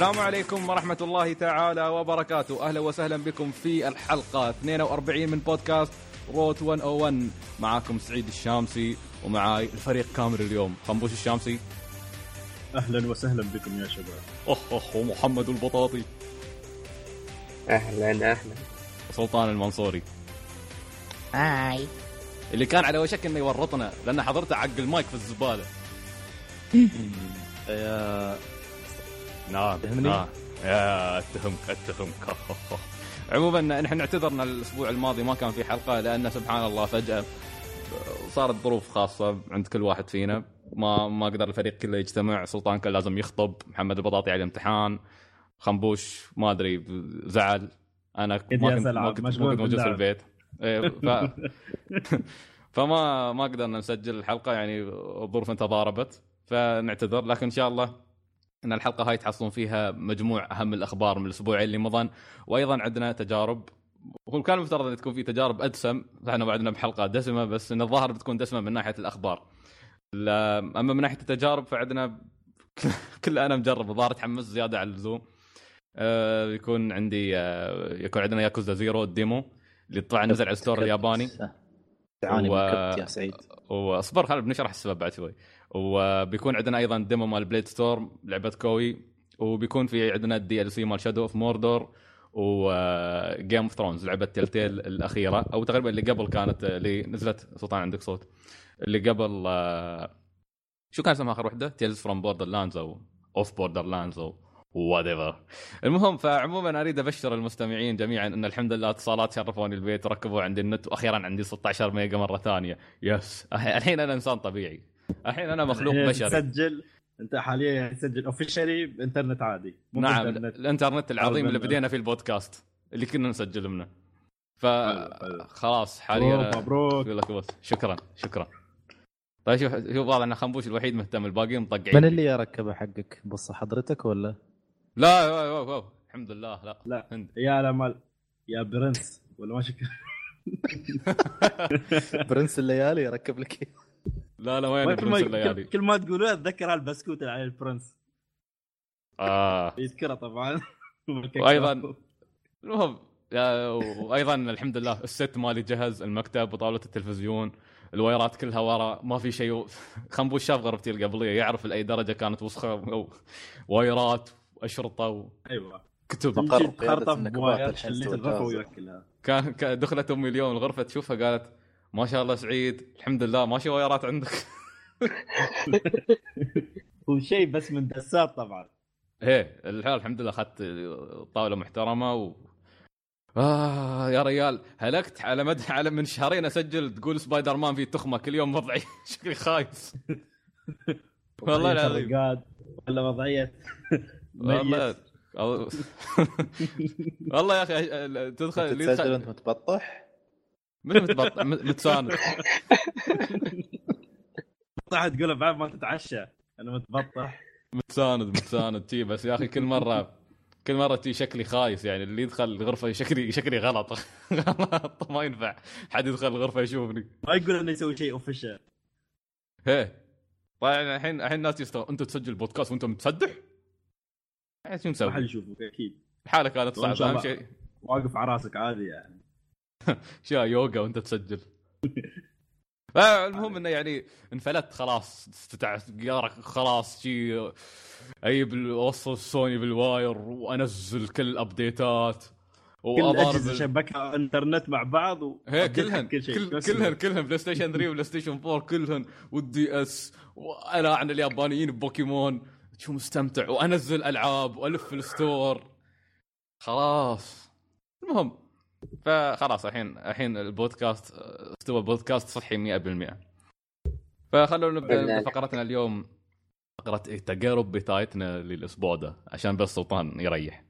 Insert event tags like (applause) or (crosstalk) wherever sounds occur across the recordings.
السلام عليكم ورحمة الله تعالى وبركاته. أهلا وسهلا بكم في الحلقة 42 من بودكاست روت 101 معاكم سعيد الشامسي ومعاي الفريق كامل اليوم. خنبوش الشامسي. أهلا وسهلا بكم يا شباب. أخ أخ ومحمد البطاطي. أهلا أهلا. وسلطان المنصوري. هاي. اللي كان على وشك إنه يورطنا لأن حضرته عق المايك في الزبالة. (laughs) نعم تهمني؟ نعم. يا أتهمك أتهمك. (laughs) عموما نحن اعتذرنا الأسبوع الماضي ما كان في حلقة لأن سبحان الله فجأة صارت ظروف خاصة عند كل واحد فينا. ما ما قدر الفريق كله يجتمع. سلطان كان لازم يخطب محمد البطاطي على امتحان خنبوش ما أدري زعل. أنا كنت ما كنت ما كنت, موجود في. البيت. إيه، ف... (laughs) فما ما قدرنا نسجل الحلقة يعني الظروف تضاربت فنعتذر. لكن إن شاء الله إن الحلقة هاي تحصلون فيها مجموع أهم الأخبار من الأسبوعين اللي مضى وأيضا عندنا تجارب. هو كان المفترض أن تكون في تجارب أدسم. إحنا وعدنا بحلقة دسمة بس إن الظاهر بتكون دسمة من ناحية الأخبار. لا أما من ناحية التجارب فعندنا (laughs) كل أنا مجرب. الظاهر تحمس زيادة على اللزوم. آه يكون عندي آه يكون عندنا Yakuza Zero ال demo اللي طبعا نزل على ال store الياباني. تعاني و- يا سعيد. وأصبر خلينا بنشرح السبب بعد شوي. وبيكون عندنا أيضا demo مال Bladestorm لعبة Koei وبيكون في عندنا ال DLC مال Shadow of Mordor و Game of Thrones لعبة Telltale الأخيرة أو تقريبا اللي قبل كانت اللي نزلت. سلطان عندك صوت. اللي قبل آه، شو كان اسمها آخر وحدة؟ Tales from Borderlands أو of Borderlands or what المهم فعموما أريد أبشر المستمعين جميعا أن الحمد لله اتصالات شرفوني البيت ركبوا عندي النت وأخيرا عندي 16 ميجا مرة ثانية. yes (laughs) الحين أنا إنسان طبيعي. الحين أنا مخلوق بشري. تسجل أنت حاليا تسجل officially بانترنت عادي مو نعم. الإنترنت العظيم اللي بدينا فيه البودكاست اللي كنا نسجل منه. فخلاص حاليا مبروك. أقول لك بس. شكرا شكرا. طيب شوف شوف واضح إن خنبوش الوحيد مهتم الباقيين مطقعين. من اللي يركبه حقك؟ بص حضرتك ولا؟ لا لا لا لا الحمد لله لا لا. هند. يا لا مال يا برنس ولا ما شك (laughs) برنس الليالي يركب لك. لا لا وين كل برنس ما الليالي كل ما تقولوا أتذكر البسكوت اللي عليه البرنس. آه. يذكره طبعا. (laughs) وأيضاً- المهم وأيضا الحمد لله الست مالي جهز المكتب وطاولة التلفزيون الوايرات كلها ورا ما في شيء (laughs) خنبوش شاف غرفتي القبلية يعرف لأي درجة كانت وسخة أو وايرات وأشرطة أيوه. وكتب مقر الغرفه. ويوكلها كان كان- دخلت امي اليوم الغرفة تشوفها قالت ما شاء الله سعيد. الحمد لله. ماشي وايرات عندك. (laughs) هو شيء بس من دسات طبعا. إيه الحال الحمد لله أخذت طاولة محترمة و آه يا ريال هلكت على مد على من شهرين أسجل. تقول سبايدر مان في تخمة كل يوم وضعي. (laughs) شكلي خايس (laughs) والله العظيم. ولا وضعيه والله. والله يا أخي تدخل تسجل وأنت متبطح؟ من متبط... متساند طلعت تقول بعد ما تتعشى أنا متبطح. متساند متساند تي بس يا أخي كل مرة كل مرة تي شكلي خايس يعني. اللي يدخل الغرفة شكلي شكلي غلط. (laughs) غلط. ما ينفع حد يدخل الغرفة يشوفني. ما يقول إنه يسوي شيء official هيه طيب الحين الحين الناس يستغرب أنت تسجل بودكاست وأنت متسدح؟ شو ما حد مسوي؟ يشوفك أكيد. حالك كانت صعبه أهم. شيء. واقف على راسك عادي يعني. (laughs) اشياء يوغا وانت تسجل. (laughs) آه، المهم إنه يعني انفلت خلاص استتع... خلاص شي أجيب اوصل سوني بال wire وأنزل كل الابديتات كل ال- شبكها انترنت مع بعض و... هي كلهن كل شيء. كل كلهن كلهن PlayStation 3 و PlayStation 4 كلهن وال DS وأنا عن اليابانيين ببوكيمون. شو مستمتع وأنزل ألعاب وألف في ال store. خلاص. المهم. فخلاص الحين الحين البودكاست استوى بودكاست صحي 100% فخلونا نبدأ بالله. فقرتنا اليوم فقرة تجارب بتاعتنا للأسبوع ده عشان بس سلطان يريح.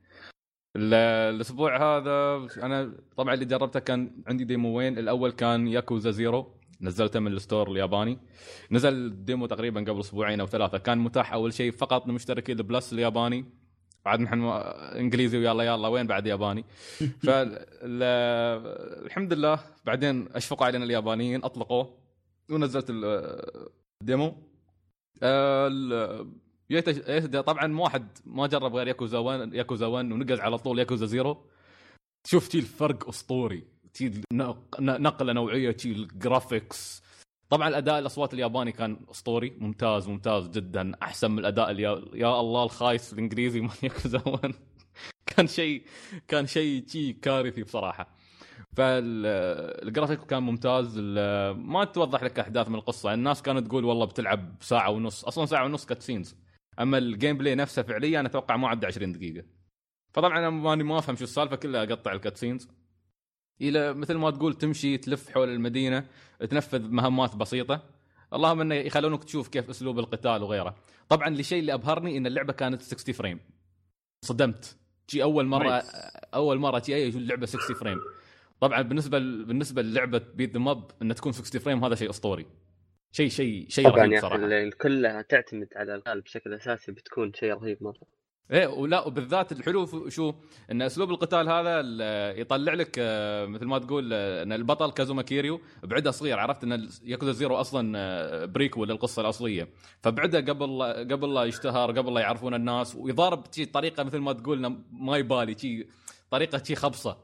ال- الأسبوع هذا أنا طبعا اللي جربته كان عندي ديموين الأول كان Yakuza Zero نزلته من ال store الياباني. نزل demo تقريبا قبل أسبوعين أو ثلاثة. كان متاح أول شيء فقط لمشتركي ال Plus الياباني. بعد نحن إنجليزي ويلا يلا وين بعد ياباني؟ (laughs) فالحمد لله بعدين أشفقوا علينا اليابانيين أطلقوه ونزلت ال- ال demo. طبعا ما واحد ما جرب غير ياكوزا 1 ياكوزا 1 ونقز على طول Yakuza Zero. شوف تي الفرق أسطوري تي نق- نقلة نوعية تي ال graphics طبعا الأداء الأصوات الياباني كان أسطوري. ممتاز ممتاز جدا. أحسن من الأداء اليا... يا الله الخايس الإنجليزي (laughs) ياكوزا 1 كان شيء كان شيء شيء كارثي بصراحة. فالجرافيك كان ممتاز. ما توضح لك أحداث من القصة. الناس كانت تقول والله بتلعب ساعة ونص أصلا ساعة ونص cutscenes أما ال gameplay نفسه فعليا أتوقع ما عدى 20 دقيقة. فطبعا أنا ماني ما أفهم شو السالفة كلها أقطع ال cutscenes إلى مثل ما تقول تمشي تلف حول المدينة تنفذ مهمات بسيطة. اللهم إنه يخلونك تشوف كيف أسلوب القتال وغيره. طبعا الشيء اللي أبهرني إن اللعبة كانت 60 frame صدمت. جي أول مرة Nice. أول مرة أي اللعبه 60 frame طبعا بالنسبة بالنسبة للعبة beat 'em up ان تكون 60 frame هذا شيء أسطوري. شيء شيء شيء طبعا رهيب أخي صراحة. ال- كلها تعتمد على الغالب بشكل أساسي بتكون شيء رهيب مرة. إيه ولا وبالذات الحلو شو إن أسلوب القتال هذا يطلع لك آه، مثل ما تقول آه، إن البطل كازوما كيريو بعده صغير عرفت إن Yakuza Zero أصلا آه، prequel للقصة الأصلية. فبعده قبل قبل لا يشتهر قبل لا يعرفون الناس ويضارب شي طريقة مثل ما تقول ما يبالي شي طريقة شي خبصة.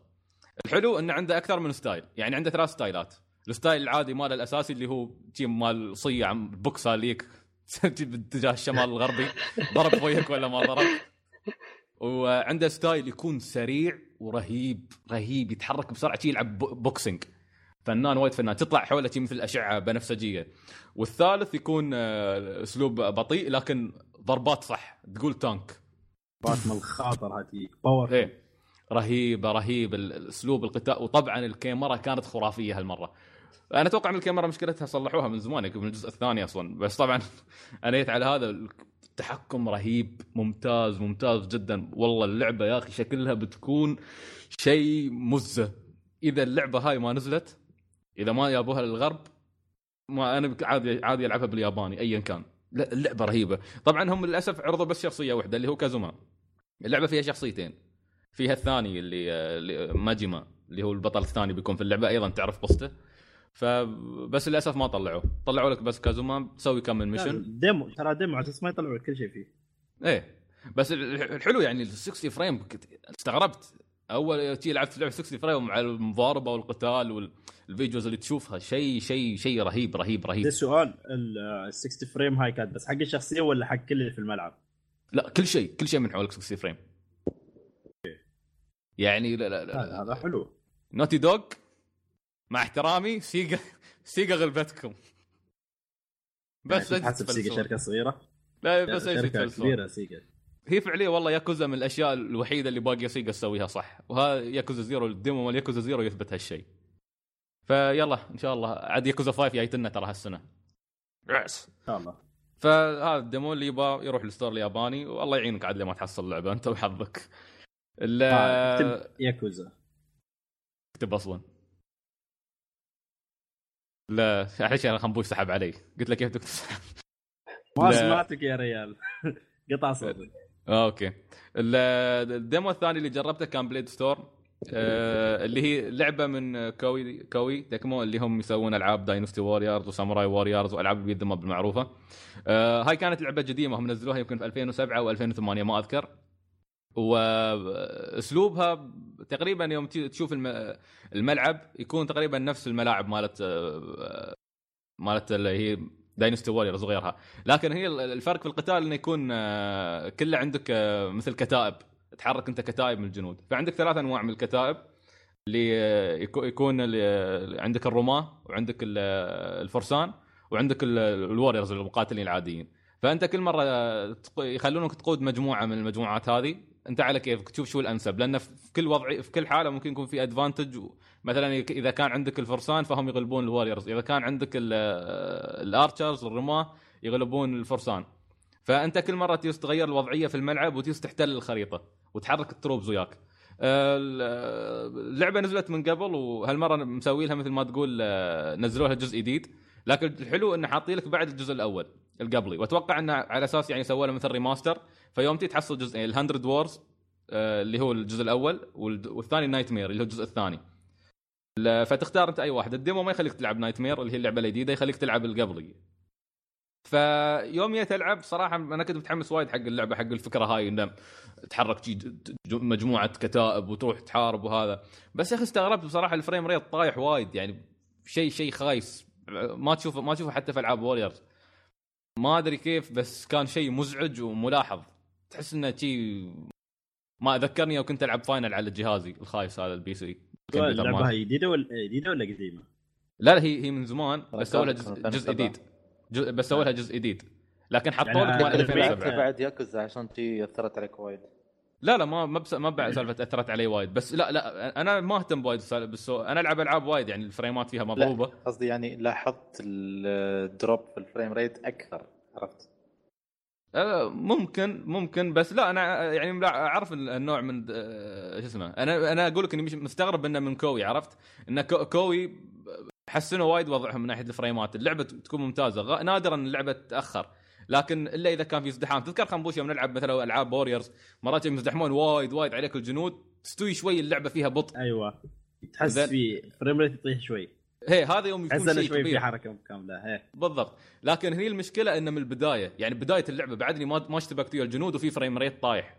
الحلو إنه عنده أكثر من ستايل يعني عنده ثلاث ستايلات الستايل العادي ماله الأساسي اللي هو شي مال صيع بوكسا ليك (laughs) باتجاه الشمال الغربي ضرب وياك ولا ما ضرب. وعنده ستايل يكون سريع ورهيب رهيب يتحرك بسرعة يلعب بو- بوكسينج فنان وايد فنان تطلع حوله مثل أشعة بنفسجيه والثالث يكون آه، أسلوب بطيء لكن ضربات صح تقول tank بات من الخاطر heavy power إيه. رهيب رهيب ال- الأسلوب القتال. وطبعا الكاميرا كانت خرافية هالمرة. أنا أتوقع إن الكاميرا مشكلتها صلحوها من زمان من الجزء الثاني أصلا. بس طبعا (laughs) أنا جيت على هذا التحكم رهيب ممتاز ممتاز جدا. والله اللعبة يا أخي شكلها بتكون شيء مزة. إذا اللعبة هاي ما نزلت إذا ما جابوها للغرب ما أنا عادي عادي ألعبها بالياباني ايا كان. لا اللعبة رهيبة. طبعا هم للأسف عرضوا بس شخصية واحدة اللي هو كازوما. اللعبة فيها شخصيتين. فيها الثاني اللي, اللي ماجيما اللي هو البطل الثاني بيكون في اللعبة أيضا تعرف قصته فبس للأسف ما طلعوه. طلعوا لك بس كازوما تسوي كم من mission demo ترى demo على أساس ما يطلعوا كل شيء فيه. إيه. بس ال- الحلو يعني ال 60 frame استغربت. أول شي لعبت لعبة 60 frame مع المضاربة والقتال وال videos اللي تشوفها. شيء شيء شيء رهيب رهيب ده رهيب السؤال ال 60 frame هاي كانت بس حق الشخصية ولا حق كل اللي في الملعب؟ لا كل شيء كل شيء من حولك 60 frame يعني لا لا لا. هذا هذا حلو. Naughty Dog مع احترامي سيجا سيجا غلبتكم. بس يعني تحسب Sega. شركة صغيرة؟ لا بس إيش شركة. كبيرة Sega. هي فعليا والله ياكوزا من الأشياء الوحيدة اللي باقية Sega تسويها صح. وها Yakuza Zero ال demo مال Yakuza Zero يثبت هالشيء. فيلا إن شاء الله. عاد ياكوزا 5 جايتنا ترى هالسنة. شاء الله. فهذا ال demo اللي يبغى يروح ال store الياباني. والله يعينك عاد لما تحصل لعبة. أنت وحظك. آه، اكتب ياكوزا. اكتب أصلا. لا معليش أنا خنبوش سحب علي. قلت لك كيف بدك تسحب ما. سمعتك يا ريال. (laughs) قطع صوتك. أوكي. ال- ال demo الثاني اللي جربته كان Bladestorm آه اللي هي لعبة من Koei Koei Tecmo اللي هم يسوون ألعاب Dynasty Warriors و Samurai Warriors والعاب ذم المعروفه آه هاي كانت لعبة قديمه هم نزلوها يمكن في 2007 أو 2008 ما أذكر. وأسلوبها تقريبا يوم تشوف الم- الملعب يكون تقريبا نفس الملاعب مالت مالت اللي هي Dynasty Warriors وغيرها. لكن هي الفرق في القتال إنه يكون كله عندك مثل كتائب. تحرك أنت كتائب من الجنود. فعندك ثلاث أنواع من الكتائب اللي يكو- يكون اللي عندك الرماة وعندك ال- الفرسان وعندك ال- ال warriors المقاتلين العاديين. فأنت كل مرة يخلونك تقود مجموعة من المجموعات هذه انت على كيفك تشوف شو الأنسب. لأن في كل وضع في كل حالة ممكن يكون في advantage مثلا اذا كان عندك الفرسان فهم يغلبون ال warriors إذا كان عندك ال- archers الرماة يغلبون الفرسان. فأنت كل مرة تيجي تغير الوضعية في الملعب وتيجي تحتل الخريطة وتحرك ال troops وياك. آه، اللعبة نزلت من قبل وهالمرة مسوي لها مثل ما تقول آه، نزلوا لها جزء جديد. لكن الحلو إنه حاطين لك بعد الجزء الأول القبلي. وأتوقع إنه على أساس يعني سووا له مثل remaster فيوم تي تحصل جزئين ال 100 Wars اللي هو الجزء الأول والثاني Nightmare اللي هو الجزء الثاني. فتختار أنت أي واحد. ال demo ما يخليك تلعب Nightmare اللي هي اللعبة الجديدة يخليك تلعب القبلي. فيوم جيت العب صراحة أنا كنت متحمس وايد حق اللعبة حق الفكرة هاي إنه تحرك مجموعة كتائب وتروح تحارب وهذا. بس يا أخي استغربت بصراحة ال frame rate طايح وايد يعني شيء شيء خايس. ما تشوفه ما تشوفه حتى في ألعاب Warriors ما أدري كيف بس كان شيء مزعج وملاحظ. تحس إنه شيء ما ذكرني يوم كنت ألعب Final على جهازي الخايس هذا ال PC. هي جديدة ولا جديدة ولا قديمة؟ لا لا هي هي من زمان بس سووا لها جزء, جزء. جديد. جزء بس سووا لها جزء جديد. لكن حطوا يعني لك مال أنا لعبت 2007 بعد ياكوزا عشان تي أثرت عليك وايد. لا لا ما ما بس ما بعد سالفة أثرت علي وايد. بس لا لا أنا ما أهتم وايد بس أنا ألعب ألعاب وايد يعني الفريمات فيها مضروبه قصدي يعني لاحظت ال drop في ال frame rate أكثر عرفت؟ آه، ممكن ممكن بس لا أنا يعني أعرف النوع من آه، شو اسمه أنا أنا أقول لك إني مستغرب إنه من Koei عرفت؟ إن Ko- Koei حسنوا وايد وضعهم من ناحية الفريمات، اللعبة تكون ممتازة، نادرا اللعبة تتاخر، لكن إلا إذا كان في ازدحام، تذكر خنبوش يوم نلعب مثلا ألعاب Warriors مرات يزدحمون وايد وايد عليك الجنود تستوي شوي اللعبة فيها بطء، أيوه. تحس. في frame rate يطيح شوي. هي هذا يوم يكون شيء شوي في كبير. حركة كامله هي. بالضبط. لكن هني المشكلة إنه من البداية. يعني بداية اللعبة بعدني ما ما اشتبكت ويا الجنود وفي frame rate طايح.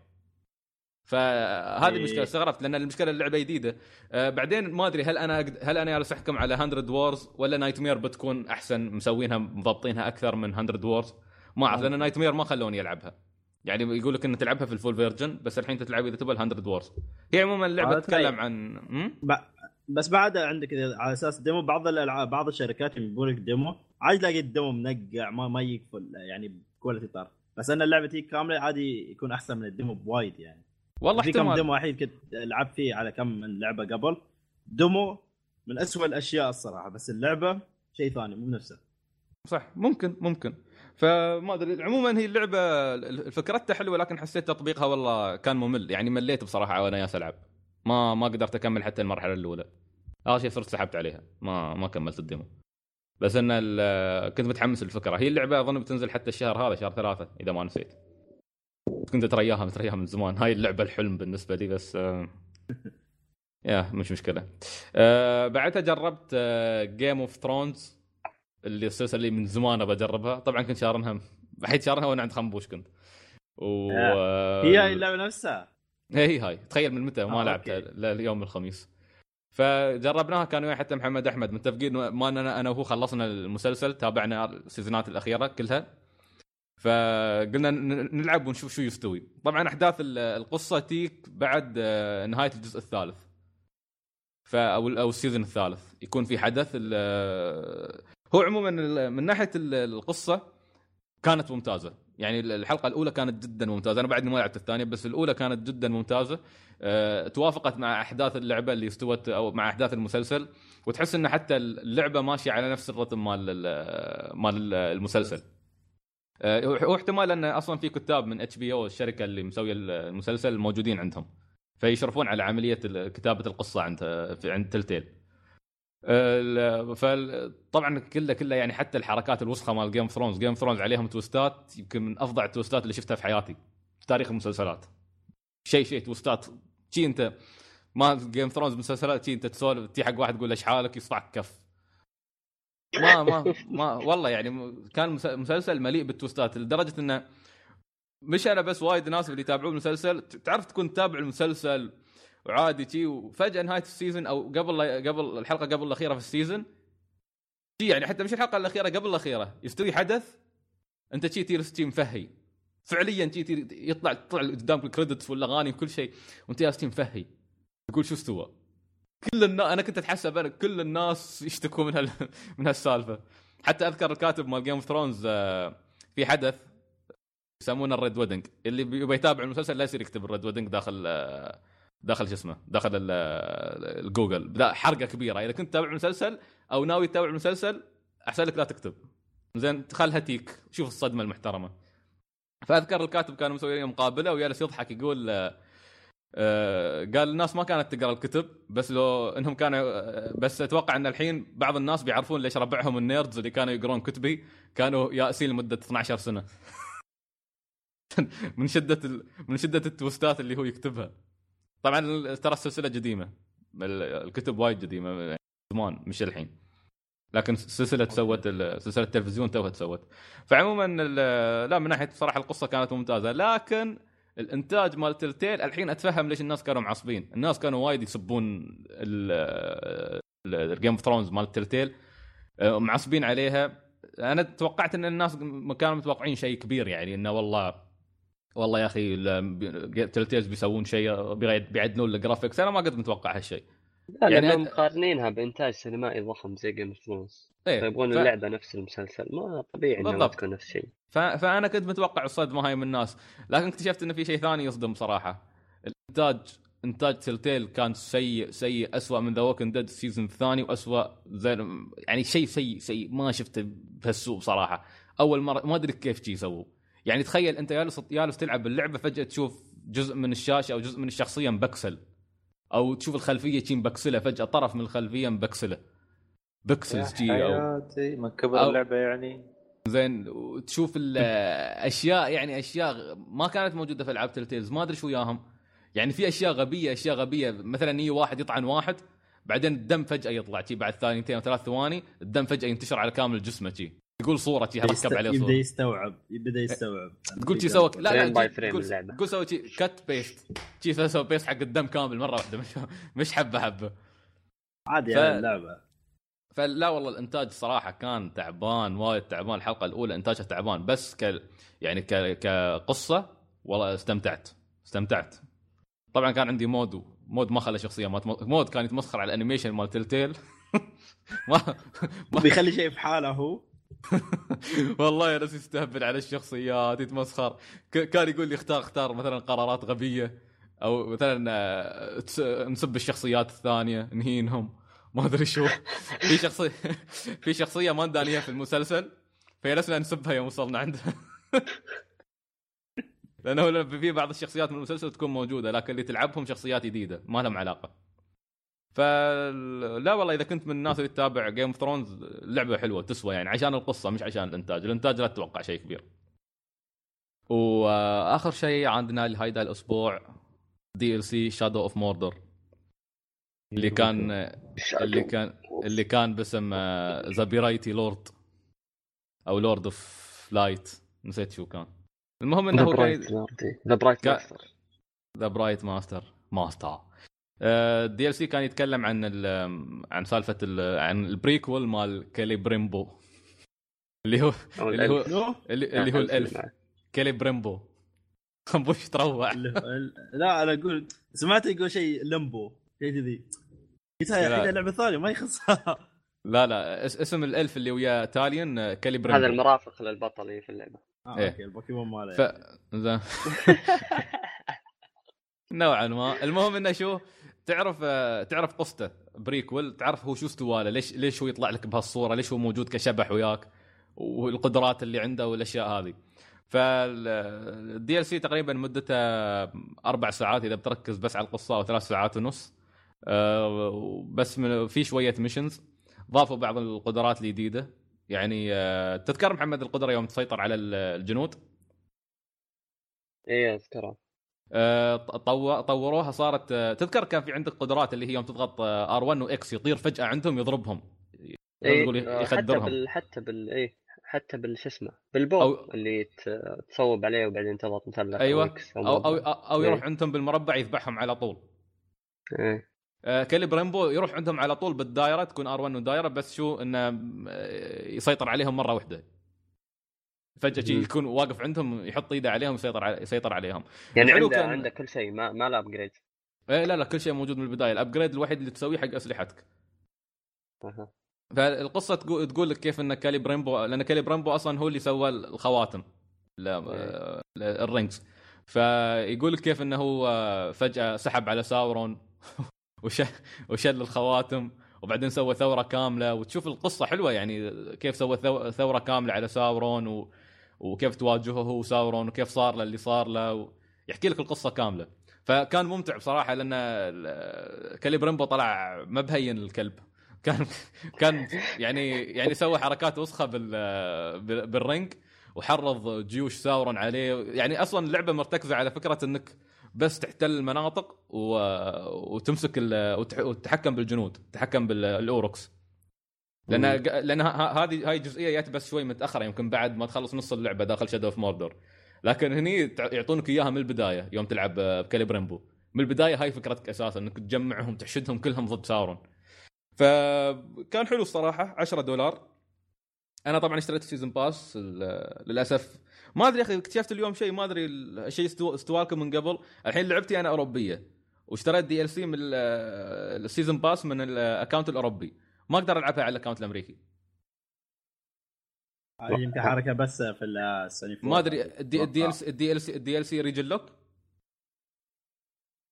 فهذه إيه. المشكلة استغربت لأن المشكلة اللعبة جديدة. آه بعدين ما أدري هل أنا أقد- هل أنا جالس أحكم على 100 Wars ولا Nightmare بتكون أحسن مسوينها مضبطينها أكثر من 100 Wars ما أعرف لأن Nightmare ما خلوني ألعبها. يعني يقول لك ان تلعبها في ال full version بس الحين تلعب إذا تبغى ال 100 Wars هي عموما اللعبة هذا تتكلم تخيل. عن? ب- بس بعد عندك على أساس demo بعض الألعاب بعض الشركات يجيبون لك demo عادي تلاقي ال demo منقع ما ما يقفل يعني ب quality طار. بس أنا اللعبة تجي كاملة عادي يكون أحسن من ال demo بوايد يعني. والله في كم احتمال. demo وحيد كنت لعبت فيه على كم من لعبة قبل. demo من أسوأ الأشياء الصراحة بس اللعبة شيء ثاني مو نفسه صح ممكن ممكن. فما أدري عموما هي اللعبة فكرتها حلوة لكن حسيت تطبيقها والله كان ممل. يعني مليت بصراحة وأنا جالس ألعب. ما ما قدرت أكمل حتى المرحلة الأولى. آخر شيء صرت سحبت عليها. ما ما كملت الديمو. بس إن كنت متحمس للفكرة. هي اللعبة أظن بتنزل حتى الشهر هذا شهر ثلاثة إذا ما نسيت. كنت ترياها مترياها من زمان. هاي اللعبة الحلم بالنسبة لي بس آه، يا مش مشكلة. آه، بعدها جربت Game of Thrones اللي السلسله اللي من زمان أبى أجربها. طبعا كنت شارنها حيت شارنها وأنا عند خنبوش كنت. و هي هاي اللعبة نفسها؟ هي هاي. تخيل من متى؟ ما آه، لعبتها. لليوم الخميس. فجربناها كان وياي حتى محمد أحمد. متفقين ما أنا أنا وهو خلصنا المسلسل تابعنا السيزونات الأخيرة كلها. فقلنا نلعب ونشوف شو يستوي. طبعا أحداث ال- القصة تيك بعد آه، نهاية الجزء الثالث. ف أو أو ال season الثالث. يكون في حدث هو عموما من ناحية ال- القصة كانت ممتازة. يعني الحلقة الأولى كانت جدا ممتازة. أنا بعدني ما لعبت الثانية بس الأولى كانت جدا ممتازة. أه توافقت مع أحداث اللعبة اللي استوت أو مع أحداث المسلسل. وتحس إن حتى اللعبة ماشية على نفس الرتم مال ال- مال المسلسل. أه هو احتمال أن أصلا في كتاب من HBO الشركة اللي مسوية المسلسل موجودين عندهم. فيشرفون على عملية كتابة القصة عند عند Telltale. فطبعا كله كله يعني حتى الحركات الوسخة مال Game Thrones Game Thrones عليهم twist ات يمكن من افظع ال twist ات اللي شفتها في حياتي في تاريخ المسلسلات. شيء شيء twist ات. شي أنت ما Game Thrones مسلسلات شي أنت تسولف تي حق واحد تقول له إيش حالك؟ يصفعك كف. ما ما ما والله يعني كان مس- مسلسل مليء بال twist ات. لدرجة إنه مش أنا بس وايد ناس اللي يتابعون المسلسل. تعرف تكون تتابع المسلسل وعادي شي وفجأة نهاية ال season أو قبل قبل الحلقة قبل الأخيرة في ال season شي يعني حتى مش الحلقة الأخيرة قبل الأخيرة. يستوي حدث أنت شي تير ستيم فاهي فعليا تير يطلع تطلع قدامك ال credits والأغاني وكل شيء وأنت يا ستيم فاهي تقول شو استوى؟ كل الناس أنا كنت أتحسب أنا كل الناس يشتكوا من هال... من هالسالفة. حتى أذكر الكاتب مال Game of Thrones في حدث يسمونه ال Red Wedding. اللي بيبغى يتابع المسلسل لا يصير يكتب ال Red Wedding داخل داخل شو اسمه آه، الجوجل حرقة كبيرة. إذا كنت تتابع المسلسل أو ناوي تتابع المسلسل أحسن لك لا تكتب. زين خلها تيك. شوف الصدمة المحترمة. فأذكر الكاتب كان مسوي لي مقابلة وجالس يضحك يقول آه، قال الناس ما كانت تقرأ الكتب بس لو إنهم كانوا آه، بس أتوقع إن الحين بعض الناس بيعرفون ليش ربعهم ال nerds اللي كانوا يقرون كتبي كانوا يائسين لمدة 12 سنة. (laughs) من شدة. من شدة التوستات اللي هو يكتبها. طبعا ترى السلسلة قديمة. ال- الكتب وايد قديمة يعني زمان مش الحين. لكن سلسلة سوت سلسلة التلفزيون توها تسوت. فعموما لا من ناحية صراحة القصة كانت ممتازة. لكن الإنتاج مال تلتيل الحين أتفهم ليش الناس كانوا معصبين. الناس كانوا وايد يسبون ال Game of Thrones مال Telltale آه، معصبين عليها. أنا توقعت إن الناس كانوا متوقعين شيء كبير يعني إنه والله والله يا أخي Telltales بيسوون شيء بيعد- بيعدلون ال graphics أنا ما كنت متوقع هالشيء. لا يعني لانهم مقارنينها بإنتاج سينمائي ضخم زي Game of Thrones إيه، فيبغون ف- اللعبة نفس المسلسل. ما طبيعي إنها ما. تكون نفس الشيء ف... فأنا كنت متوقع الصدمه هاي من الناس. لكن اكتشفت انه في شيء ثاني يصدم صراحة. الانتاج إنتاج Telltale كان سيء سيء اسوء من The Walking Dead ال season الثاني واسوء زي يعني شيء سيء سيء. ما شفته بهالسوء بصراحه أول مره ما أدري كيف شي يسووا يعني تخيل انت جالس جالس تلعب اللعبة فجأة تشوف جزء من الشاشة أو جزء من الشخصية مبكسل. أو تشوف الخلفية شي مبكسلة فجأة طرف من الخلفية مبكسلة. pixels جي أو حياتي من كبر أو- اللعبة يعني. زين وتشوف الاشياء يعني أشياء ما كانت موجودة في ألعاب Telltales ما أدري شو وياهم. يعني في أشياء غبية أشياء غبية. مثلا يجي واحد يطعن واحد بعدين الدم فجأة يطلع شي بعد ثانيتين أو ثلاث ثواني الدم فجأة ينتشر على كامل جسمه شي. يقول صوره شي يست- ركب عليه يبدأ صورة. يستوعب يبدأ يستوعب. تقول شي سوى لا لا تقول- سوى cut paste شي سوى paste حق الدم كامل مرة واحدة. مش مش حبة حبة. عادي ف- يعني اللعبة. فلا والله الإنتاج صراحة كان تعبان وايد تعبان. الحلقة الأولى إنتاجها تعبان بس ك يعني ك... كقصة والله استمتعت. استمتعت. طبعا كان عندي حمود حمود ما خلى شخصية ما تم... حمود كان يتمسخر على ال animation مال Telltale (laughs) ما ما بيخلي شيء في حاله هو؟ (laughs) والله يا ناس يستهبل على الشخصيات يتمسخر كان يقول لي اختار اختار مثلا قرارات غبية أو مثلا آه، نسب الشخصيات الثانية نهينهم. ما أدري شو. في شخصية (laughs) في شخصية ما ندانيها في المسلسل فجلسنا نسبها يوم وصلنا عندها. (laughs) لأنه في بعض الشخصيات من المسلسل تكون موجودة لكن اللي تلعبهم شخصيات جديدة ما لهم علاقة. فلا والله إذا كنت من الناس اللي تتابع Game of Thrones لعبة حلوة تسوى يعني عشان القصة مش عشان الإنتاج، الإنتاج لا تتوقع شيء كبير. وآخر شيء عندنا لهيدا الأسبوع DLC Shadow of Mordor اللي كان اللي كان اللي كان باسم The Bright Lord أو Lord of Light نسيت شو كان. المهم إنه ذا هو Bright Master The Bright Master Master ال DLC كان يتكلم عن ال- عن سالفة ال- عن ال prequel مال Celebrimbor. اللي هو اللي هو اللي, اللي هو ال elf. معه. Celebrimbor. (laughs) خنبوش تروع لا أنا أقول سمعت يقول شيء لمبو شيء كذي. قلت هاي لعبه ثانية ما يخصها. لا لا اس- اسم ال elf اللي ويا Talion آه، Celebrimbor. هذا المرافق للبطل اللي في اللعبة. آه إيه. okay البوكيمون ماله. ف (laughs) نوعا ما. المهم إنه شو؟ تعرف آه، تعرف قصته prequel؟ تعرف هو شو استواله؟ ليش ليش هو يطلع لك بهالصورة؟ ليش هو موجود كشبح وياك؟ والقدرات اللي عنده والأشياء هذه. فال DLC تقريبا مدته أربع ساعات إذا بتركز بس على القصة أو ثلاث ساعات ونص. آه، بس في شوية missions ضافوا بعض القدرات الجديده يعني آه، تذكر محمد القدرة يوم تسيطر على الجنود؟ إيه اذكرها آه، طوروها صارت آه، تذكر كان في عندك قدرات اللي هي يوم تضغط R 1 و X يطير فجأة عندهم يضربهم تقول إيه حتى يخدرهم بال حتى بال إيه حتى بال شو اسمه بالبو أو- اللي تصوب عليه وبعدين تضغط مثلث أيوة. أو X أو أو مربع. أو يروح إيه. عندهم بالمربع يذبحهم على طول إيه آه، كيلي بريمبو يروح عندهم على طول بالدائره تكون R 1 ودائره بس شو إنه آه، يسيطر عليهم مرة واحدة فجأة. يكون واقف عندهم يحط إيده عليهم يسيطر على يسيطر عليهم يعني عنده كان- عنده كل شيء ما ما له upgrade إيه لا لا كل شيء موجود من البداية ال upgrade الوحيد اللي تسويه حق أسلحتك أها. فالقصة تقول تقول لك كيف إن كالي بريمبو لأن كالي بريمبو أصلا هو اللي سوى الخواتم لا إيه. ال rings فيقول لك كيف إنه هو فجأة سحب على ساورون (laughs) وش وشل الخواتم وبعدين سوى ثورة كاملة وتشوف القصة حلوة يعني كيف سوى ثو- ثورة كاملة على ساورون و... وكيف تواجهه هو ساورون وكيف صار له اللي صار له. يحكي لك القصة كاملة. فكان ممتع بصراحة لأن كالي بريمبو طلع مبهين الكلب. (laughs) كان كان يعني يعني سوى حركات وسخة بال بال- بال ring وحرض جيوش ساورون عليه. يعني أصلا اللعبة مرتكزة على فكرة إنك بس تحتل المناطق و... وتمسك ال... وتتحكم بالجنود تتحكم بال Uruks. لأن لأن هذه هاي جزئية جت بس شوي متاخره يمكن بعد ما تخلص نص اللعبة داخل Shadow of Mordor لكن هني يعطونك إياها من البداية يوم تلعب آه، بكاليبريمبو من البداية هاي فكرتك أساسا إنك تجمعهم تحشدهم كلهم ضد ساورون. فكان حلو الصراحة 10 دولار. أنا طبعا اشتريت ال season pass للأسف. ما أدري يا أخي اكتشفت اليوم شيء ما أدري الشيء استو- استوالكم من قبل. الحين لعبتي أنا أوروبية واشتريت DLC من ال- ال season pass من ال account الأوروبي. ما أقدر العبها على ال account الامريكي. هذه يمكن حركة بس في السوني. ما أدري ال DLC ال DLC ال DLC region lock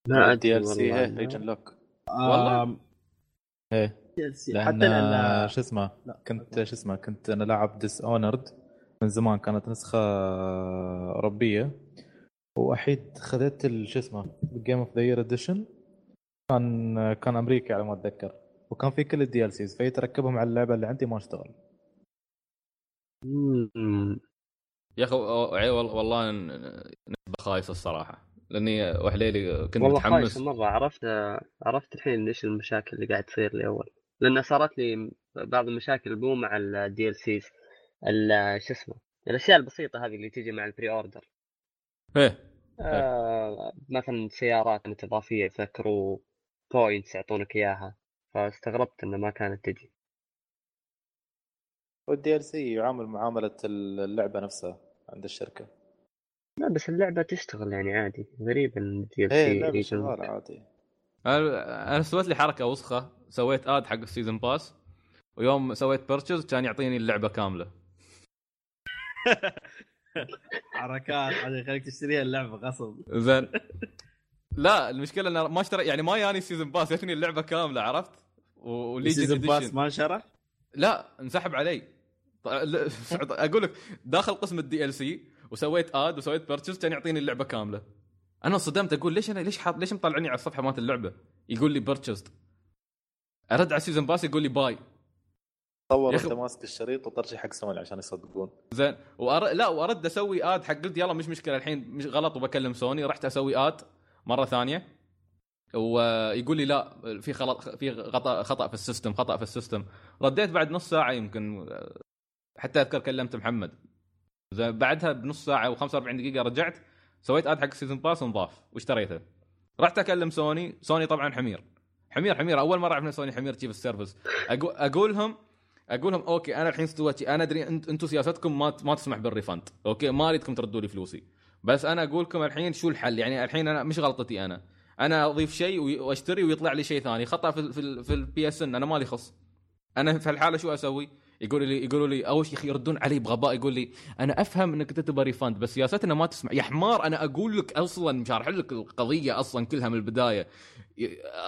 لا دي أدري. إل سي. region lock والله؟ إيه. DLC. لأن حتى لأن شو اسمه؟ لا. كنت شو اسمه؟ كنت أنا لاعب Dishonored من زمان كانت نسخة أوروبية. وأحيد خذيت شو اسمه؟ Game of the Year Edition كان كان أمريكي على ما أتذكر. وكان في كل ال DLCs فيتركبهم على اللعبة اللي عندي ما اشتغل. يا أخي والله ن- نسبه خايسه الصراحة. لأني وحليلي كنت والله متحمس. خايس مرة عرفت عرفت الحين إيش المشاكل اللي قاعد تصير لي أول. لأن صارت لي بعض المشاكل مو مع ال DLCs شو اسمه الأشياء البسيطة هذه اللي تيجي مع ال pre-order إيه. آه مثلا سيارات كانت إضافية يسكروا points يعطونك إياها. فاستغربت إنه ما كانت تجي. وال DLC يعامل معاملة اللعبة نفسها عند الشركة. لا بس اللعبة تشتغل يعني عادي. غريب إن ال DLC اللعبه شغالة عادي. أنا أنا سويت لي حركة وسخة. سويت add حق ال season pass ويوم سويت purchase كان يعطيني اللعبة كاملة. (laughs) حركات هذه خليك تشتريها اللعبة غصب. زين. (laughs) لا المشكلة إنه ما اشتري يعني ما ياني ال season pass جتني اللعبة كاملة عرفت؟ وليجن season pass ما انشرح لا انسحب علي. (laughs) أقول لك داخل قسم ال DLC وسويت add وسويت purchase كان يعطيني اللعبة كاملة. أنا صدمت أقول ليش أنا ليش حاط ليش مطلعني على الصفحة مالت اللعبة؟ يقول لي purchased أرد على ال season pass يقول لي buy تصور انت ماسك الشريط وترجع حق سوني عشان يصدقون. زين. وأر... لا وأرد أسوي add حق قلت يلا مش مشكلة الحين مش غلط وبكلم سوني رحت أسوي add مرة ثانية. ويقول لي لا في خلط في خطأ خطأ في ال system خطأ في ال system. رديت بعد نص ساعة يمكن حتى أذكر كلمت محمد. بعدها بنص ساعة و45 دقيقة رجعت سويت add حق ال season pass انضاف واشتريته. رحت أكلم سوني سوني طبعا حمير. حمير حمير أول مرة أعرف إن سوني حمير تجيب ال service أقول لهم أقول لهم okay أنا الحين استويت أنا أدري انت أنتم سياستكم ما ما تسمح بال refund. okay ما أريدكم تردوا لي فلوسي. بس أنا أقول لكم الحين شو الحل؟ يعني الحين أنا مش غلطتي أنا. أنا أضيف شيء وأشتري ويطلع لي شيء ثاني. خطأ في في, في ال PSN أنا مالي خص. أنا في الحالة شو أسوي؟ يقولوا لي يقولوا لي اول شيء يردون علي بغباء. يقول لي أنا أفهم إنك أنت تبغى refund بس سياستنا ما تسمح. يا حمار أنا أقول لك أصلا شارح لك القضية أصلا كلها من البداية.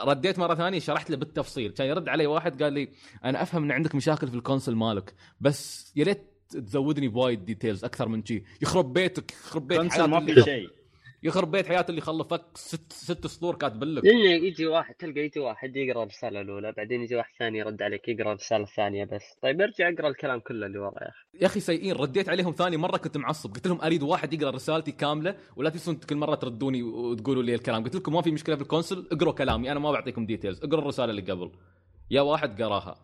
رديت مرة ثانية شرحت له بالتفصيل. كان يرد علي واحد قال لي أنا أفهم إن عندك مشاكل في ال console مالك بس يا ريت تزودني بوايد details أكثر من شي. يخرب بيتك يخرب بيت console ما في شيء. يخرب بيت حياتي اللي خلفك ست ست سطور كاتب لك لأنه يجي واحد تلقى يجي واحد يقرأ الرسالة الأولى بعدين يجي واحد ثاني يرد عليك يقرأ الرسالة الثانية بس. طيب ارجع اقرأ الكلام كله اللي ورا يا أخي. يا أخي سيئين رديت عليهم ثاني مرة كنت معصب. قلت لهم أريد واحد يقرأ رسالتي كاملة ولا تجلسون كل مرة تردوني وتقولوا لي الكلام. قلت لكم ما في مشكلة في ال console اقروا كلامي أنا ما بعطيكم details اقروا الرسالة اللي قبل. يا واحد قراها.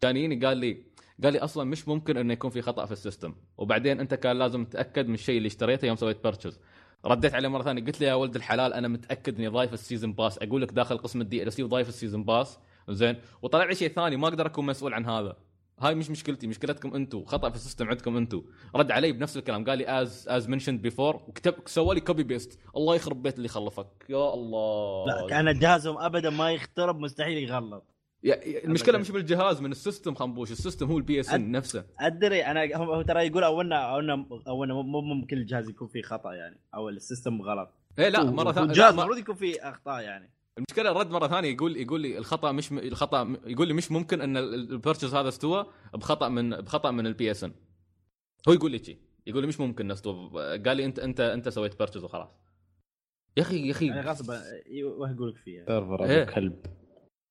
كان يجيني قال لي قال لي أصلا مش ممكن إنه يكون في خطأ في ال system. وبعدين أنت كان لازم تتأكد من الشيء اللي اشتريته يوم سويت purchase رديت عليه مرة ثانية قلت له يا ولد الحلال أنا متأكد إني ضايف ال season pass. أقول لك داخل قسم ال DLC وضايف ال season pass. زين. وطلع لي شيء ثاني ما أقدر أكون مسؤول عن هذا. هاي مش مشكلتي مشكلتكم أنتم خطأ في ال system عندكم أنتم رد علي بنفس الكلام قال لي as as mentioned before وكتب سوى لي copy paste الله يخرب بيت اللي خلفك. يا الله. لا كان جهازهم ابدا ما يخترب مستحيل يغلط المشكلة مش بالجهاز من ال system خنبوش. ال system هو ال PSN نفسه. أدري أنا هو ترى يقول أو انه أو انه أو إنه مو ممكن الجهاز يكون فيه خطأ يعني أو ال system غلط. إيه لا مرة ثانية الجهاز المفروض يكون فيه أخطاء يعني. المشكلة رد مرة ثانية يقول يقول لي الخطأ مش م... الخطأ يقول لي مش ممكن إن ال purchase هذا استوى بخطأ من بخطأ من ال PSN هو يقول لي شيء يقول لي مش ممكن إنه استوى قال لي انت انت أنت سويت purchase وخلاص. يا أخي يا أخي. يعني غصب يوهقوا لك فيه يعني. server إيه. ابو كلب.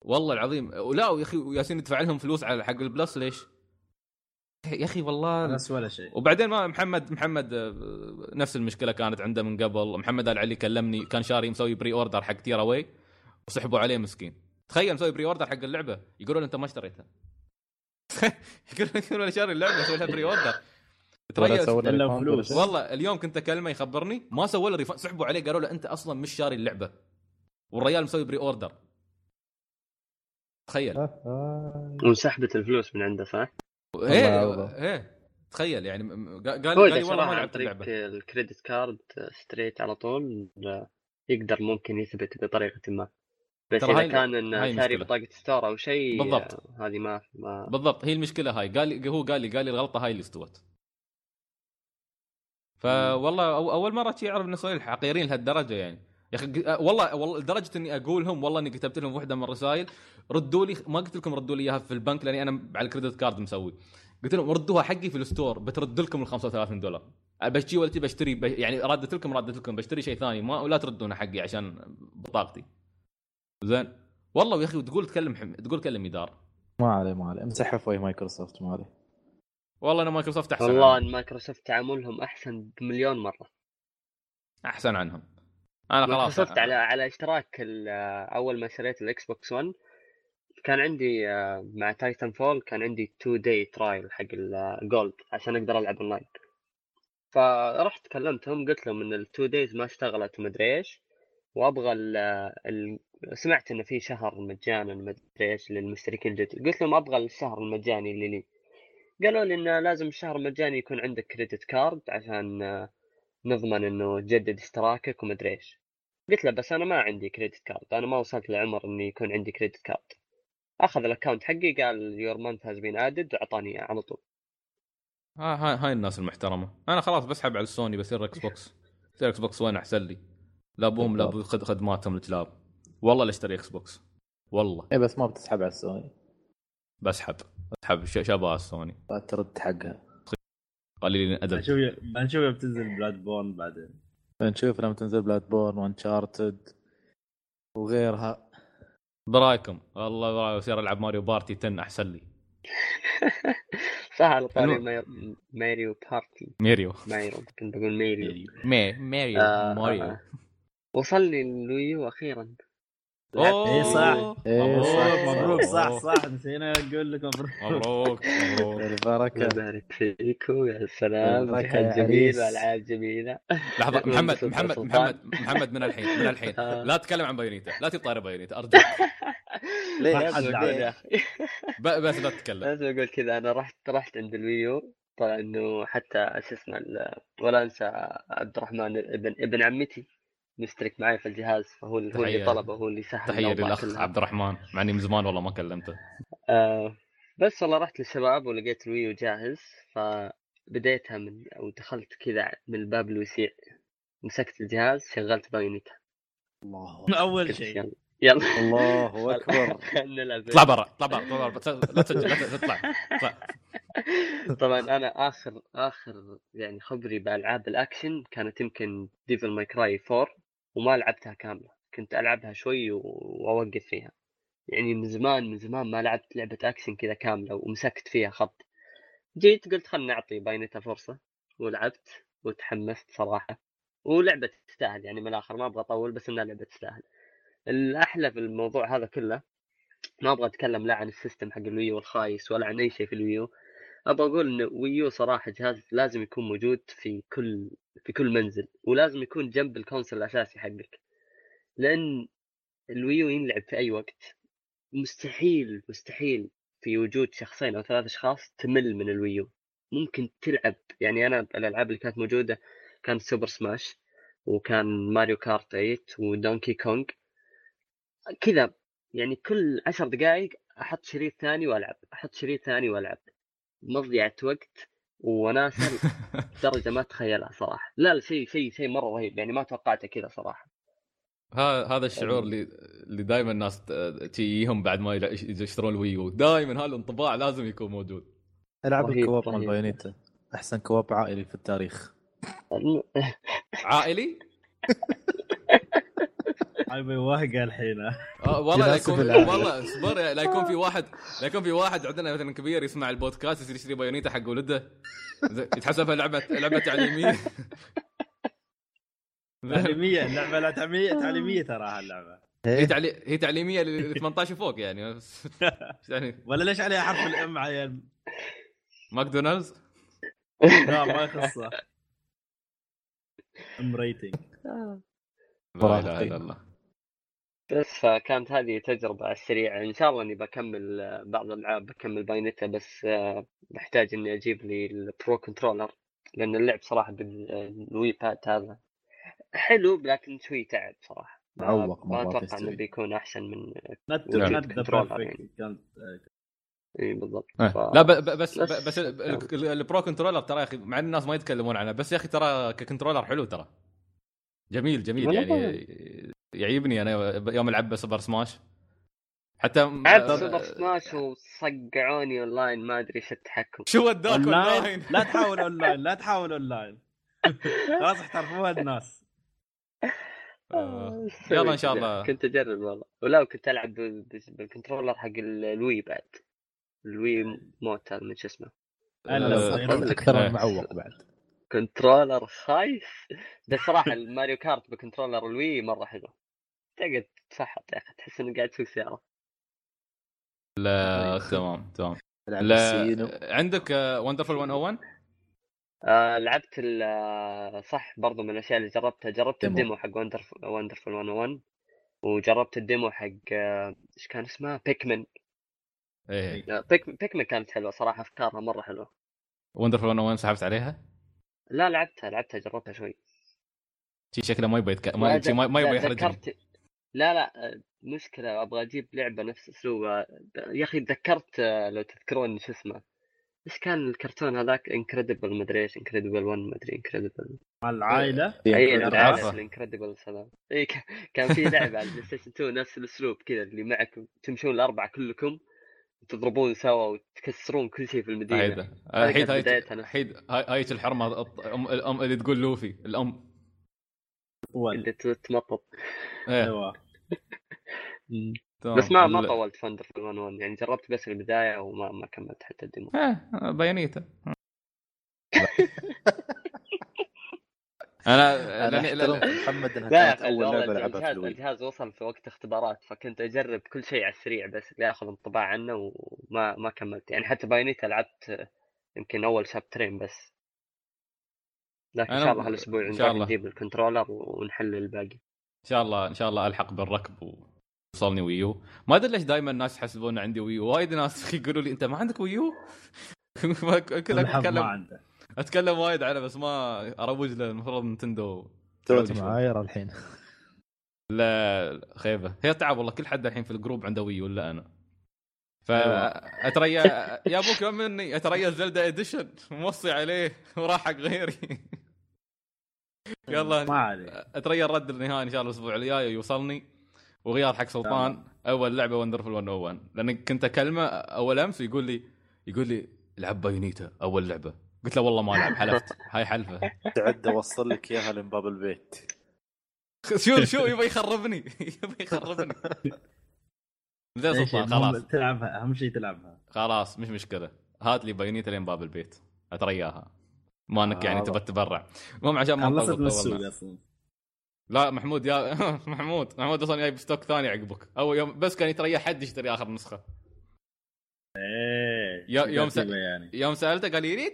والله العظيم. ولا يا أخي ياسين يدفع لهم فلوس على حق ال Plus ليش؟ يا أخي والله. بس ولا شيء. وبعدين ما محمد محمد آه، نفس المشكلة كانت عنده من قبل. محمد آل علي كلمني كان شاري مسوي pre-order حق Tearaway وسحبوا عليه مسكين. تخيل مسوي pre-order حق اللعبة. يقولون أنت ما اشتريتها. (laughs) كل كل شاري اللعبة أسوي لها pre-order فلوس. والله اليوم كنت أكلمه يخبرني ما سووا له سحبوا عليه قالوا له أنت أصلا مش شاري اللعبة. والريال مسوي pre-order تخيل آه، آه. وانسحبت الفلوس من عنده صح؟ إيه. إيه تخيل يعني قال قال والله ما عن لعبت طريق اللعبه ال credit card straight على طول يقدر ممكن يثبت بطريقة ما بس إذا هاي- كان إنه شاري. بطاقة store أو شيء بالضبط. هذه ما ما بالضبط هي المشكلة هاي قال هو قال لي قال لي الغلطة هاي اللي استوت فوالله أو أول مرة شي أعرف سوني حقيرين لهالدرجة يعني يا أخي ق- والله والله لدرجة إني أقول لهم والله إني كتبت لهم واحدة من الرسائل ردوا لي ما قلت لكم ردوا لي إياها في البنك لأني أنا على ال credit card مسوي. قلت لهم ردوها حقي في ال store بترد لكم ال 35 دولار. بشتري ولا بشتري. يعني ردت لكم ردت لكم بشتري شيء ثاني ما ولا تردونه حقي عشان بطاقتي. زين. والله يا أخي تقول تكلم حم... تقول كلم إدارة. ما عليه ما عليه. امسحها في مايكروسوفت ما عليه. والله أنا مايكروسوفت أحسن والله عنهم. إن مايكروسوفت تعاملهم أحسن بمليون مرة. أحسن عنهم. أنا خلاص مايكروسوفت على على اشتراك أول ما شريت ال Xbox 1 كان عندي آه، مع Titanfall كان عندي 2 day trial حق ال Gold عشان أقدر ألعب اونلاين فرحت كلمتهم قلت لهم إن ال two days ما اشتغلت ومدري إيش وأبغى ال ال سمعت انه في شهر مجانا مدري إيش للمشتركين الجدد. قلت لهم أبغى الشهر المجاني اللي لي. قالوا لي انه لازم الشهر المجاني يكون عندك credit card عشان آه، نضمن إنه تجدد اشتراكك ومدري إيش. قلت له بس أنا ما عندي credit card أنا ما وصلت لعمر إني يكون عندي كريدت كارد أخذ ال account حقي قال your month has been added وأعطاني إياه على طول. ها هاي, هاي الناس المحترمة. أنا خلاص بسحب على السوني بصير Xbox (laughs) بصير Xbox وين أحسن لي؟ لا بوم لا. بخد خدماتهم الكلاب. والله لا أشتري Xbox والله. اي بس ما بتسحب على السوني. بسحب. بسحب ش- شباب السوني. لا ترد حقها. قليلين أدب. بنشوف بنشوف يوم بتنزل Bloodborne بعدين. نشوف لما تنزل Bloodborne و Uncharted وغيرها برايكم والله برايكم بصير ألعب Mario Party 10 أحسن لي. صح على طاري ماير- Mario Party. ميريو. مايرو كنت بقول ماريو مي ماريو آه، ماريو. آه. وصلني ال Wii U أخيرا. إيه صح. إيه صح، مبروك مبروك. صح مبروك. صح نسينا نقول لك مبروك. مبروك مبروك. الله البركة. يبارك فيكم يا سلام البركة جهاز يا جميل عريس. والعاب جميلة. لحظة محمد محمد. محمد محمد من الحين من الحين. آه. لا تتكلم عن Bayonetta لا تطاري Bayonetta أرجوك. (laughs) ليه؟ (laughs) بس لا تتكلم. لازم أقول كذا أنا رحت رحت عند ال Wii U. طلع إنه حتى شو اسمه ال- ولا أنسى عبد الرحمن ابن ابن عمتي. مشترك معي في الجهاز فهو اللي- هو اللي. طلبه هو اللي سهل تحية للأخ كلها. عبد الرحمن مع إني من زمان والله ما كلمته. آه بس والله رحت للشباب ولقيت ال Wii U جاهز فبديتها من أو دخلت كذا من الباب الوسيع مسكت الجهاز شغلت Bayonetta. الله أول شيء. يلا الله (laughs) أكبر. (laughs) خلنا نلعب اطلع برا اطلع برا اطلع برا لا تسجل لا تطلع اطلع. (laughs) طبعا أنا اخر آخر يعني خبري بألعاب الأكشن كانت يمكن Devil May Cry 4 وما لعبتها كاملة كنت ألعبها شوي وأوقف فيها. يعني من زمان من زمان ما لعبت لعبة أكشن كذا كاملة ومسكت فيها خط. جيت قلت خلنا نعطي Bayonetta فرصة ولعبت وتحمست صراحة. ولعبة تستاهل يعني من الآخر ما أبغى أطول بس إنها لعبة تستاهل. الأحلى في الموضوع هذا كله ما أبغى أتكلم لا عن ال system حق ال Wii U الخايس ولا عن أي شيء في ال Wii U. أبغى أقول إن Wii U صراحة جهاز لازم يكون موجود في كل في كل منزل ولازم يكون جنب ال console الأساسي حقك. لأن ال Wii U ينلعب في أي وقت. مستحيل مستحيل في وجود شخصين أو ثلاث أشخاص تمل من ال Wii U. ممكن تلعب. يعني أنا الالعاب اللي كانت موجودة كان Super Smash وكان Mario Kart 8 و Donkey Kong كذا. يعني كل عشر دقائق أحط شريط ثاني وألعب أحط شريط ثاني وألعب. مضيعة وقت. وناسة درجة (laughs) ما تخيلها صراحة. لا لا شيء شيء شيء مرة رهيب يعني ما توقعته كذا صراحة. ها- هذا الشعور اللي اللي دائما الناس تجيهم بعد ما يشترون ال Wii U دائما هذا الانطباع لازم يكون موجود. ألعب ال co-op مال. Bayonetta. أحسن co-op عائلي في التاريخ. عائلي؟ (laughs) هاي بيوهقه الحين. آه والله لا يكون. والله اصبر لا يكون في واحد لا يكون في واحد عندنا مثلا كبير يسمع البودكاست يصير يشتري Bayonetta حق ولده. يتحسبها لعبه لعبة تعليمية. (laughs) تعليمية اللعبة لا تعليمية تعليميه تراها اللعبه هي إيه؟ تعلي... هي تعليمية ل 18 فوق يعني بس- يعني ولا ليش عليها حرف ال M عيل ماكدونالدز؟ لا ما يخصه. M rating لا إله إلا الله. بس فكانت هذه تجربة على السريع إن شاء الله إني بكمل آه، بعض الألعاب بكمل Bayonetta بس آه، بحتاج إني أجيب لي ال pro controller لأن اللعب صراحة بال Wii pad هذا حلو لكن شوي تعب صراحة معوق ما إنه يستوي. بيكون أحسن من يعني. كانت إي بالضبط آه. ف... لا ب- ب- بس بس- بس ال- ال- ال pro controller ترى يا أخي مع الناس ما يتكلمون عنه بس يا أخي ترى ك controller حلو ترى جميل جميل يعني يعيبني أنا يوم العب Super Smash حتى لعبت آه، سوبر سماش وصقعوني اونلاين ما أدري إيش التحكم. شو وداك اونلاين لا تحاول (laughs) اونلاين لا تحاول اونلاين (laughs) خلاص احترفوها الناس. آه. يلا إن شاء الله. كنت أجرب والله. ولا كنت ألعب بال- بال- بال controller حق ال- ال Wii pad. ال Wiimote هذا من شو اسمه. آه،. أكثر. من معوق بعد. controller خايف بس صراحة ال Mario Kart ب controller ال Wii مرة حلو. تقعد تفحط يا أخي تحس إنك قاعد تسوق سيارة. لا (laughs) تمام تمام. العب لا عندك آه، Wonderful 101 آه لعبت ال- آه، صح برضو من الأشياء اللي جربتها. جربت demo. ال demo حق Wonderful 101 وجربت ال demo حق إيش كان اسمها Pikmin إيه. Pik- Pikmin كانت حلوة صراحة أفكارها مرة حلوة. Wonderful 101 سحبت عليها؟ لا لعبتها لعبتها جربتها شوي. شي شكله ما يبغى يتك... ما, يبغى يحرجني ذكرت لا لا آه، مشكلة أبغى أجيب لعبة نفس أسلوبها. يا أخي تذكرت آه، لو تذكرون شو اسمه إيش كان الكرتون هذاك؟ Incredible مدري إيش Incredible 1 مدري Incredible العائلة؟ اي عارفه. العائلة ال Incredible هذا اي كان في لعبة على ال PlayStation 2 نفس الأسلوب كذا اللي معك تمشون الأربعة كلكم تضربون سوا وتكسرون كل شيء في المدينة. هيدا. كانت هاي الحرمه الأم اللي تقول Luffy الأم. اللي تمطط إيه. أيوه. بس ما ما طولت Wonderful 101 يعني جربت بس البداية وما ما كملت حتى ال demo. إيه Bayonetta أنا أنا محمد انها كانت أول لعبة لعبها في الجهاز ال Wii الجهاز وصل في وقت اختبارات فكنت أجرب كل شيء على السريع بس لاخذ انطباع عنه وما ما كملت. يعني حتى Bayonetta لعبت يمكن أول شابترين بس. لكن إن شاء الله هالأسبوع. نجيب ال controller ونحل الباقي. شاء الله إن شاء الله ألحق بالركب ووصلني Wii U. ما أدري ليش دائما الناس يحسبون عندي Wii U. وايد ناس (laughs) يقولوا لي أنت ما عندك Wii U؟ (laughs) كل اتكلم عنده. أتكلم وايد عنه بس ما أروج له المفروض Nintendo. معاير الحين. لا خيبة. هي تعب والله كل حد الحين في ال group عنده Wii U إلا أنا. أيوة. فاتريا يا أبوك مني أتريا Zelda edition موصي عليه وراح حق غيري. (laughs) يلا ما عليه اتريا الرد النهائي إن شاء الله الأسبوع الجاي يوصلني. وغيار حق سلطان أول لعبة Wonderful 101 لاني كنت أكلمه أول أمس يقول لي يقول لي العب Bayonetta أول لعبة. قلت له والله ما العب حلفت. (laughs) هاي حلفة. تعد أوصل لك إياها لين باب البيت. (laughs) شو شو يبغى يخربني؟ يبغى يخربني. زين سلطان خلاص. تلعبها؟ أهم شيء تلعبها. خلاص مش مشكلة. هات لي Bayonetta لين باب البيت. أترياها. ما أنك يعني. تبى تتبرع. المهم عشان ما خلصت من. السوق لا محمود يا (laughs) محمود محمود أصلا جايب stock ثاني عقبك. أو يوم بس كان يتريا حد يشتري آخر نسخة. إيه يوم س- ترتيبه يعني؟ يوم سألته قال يريد؟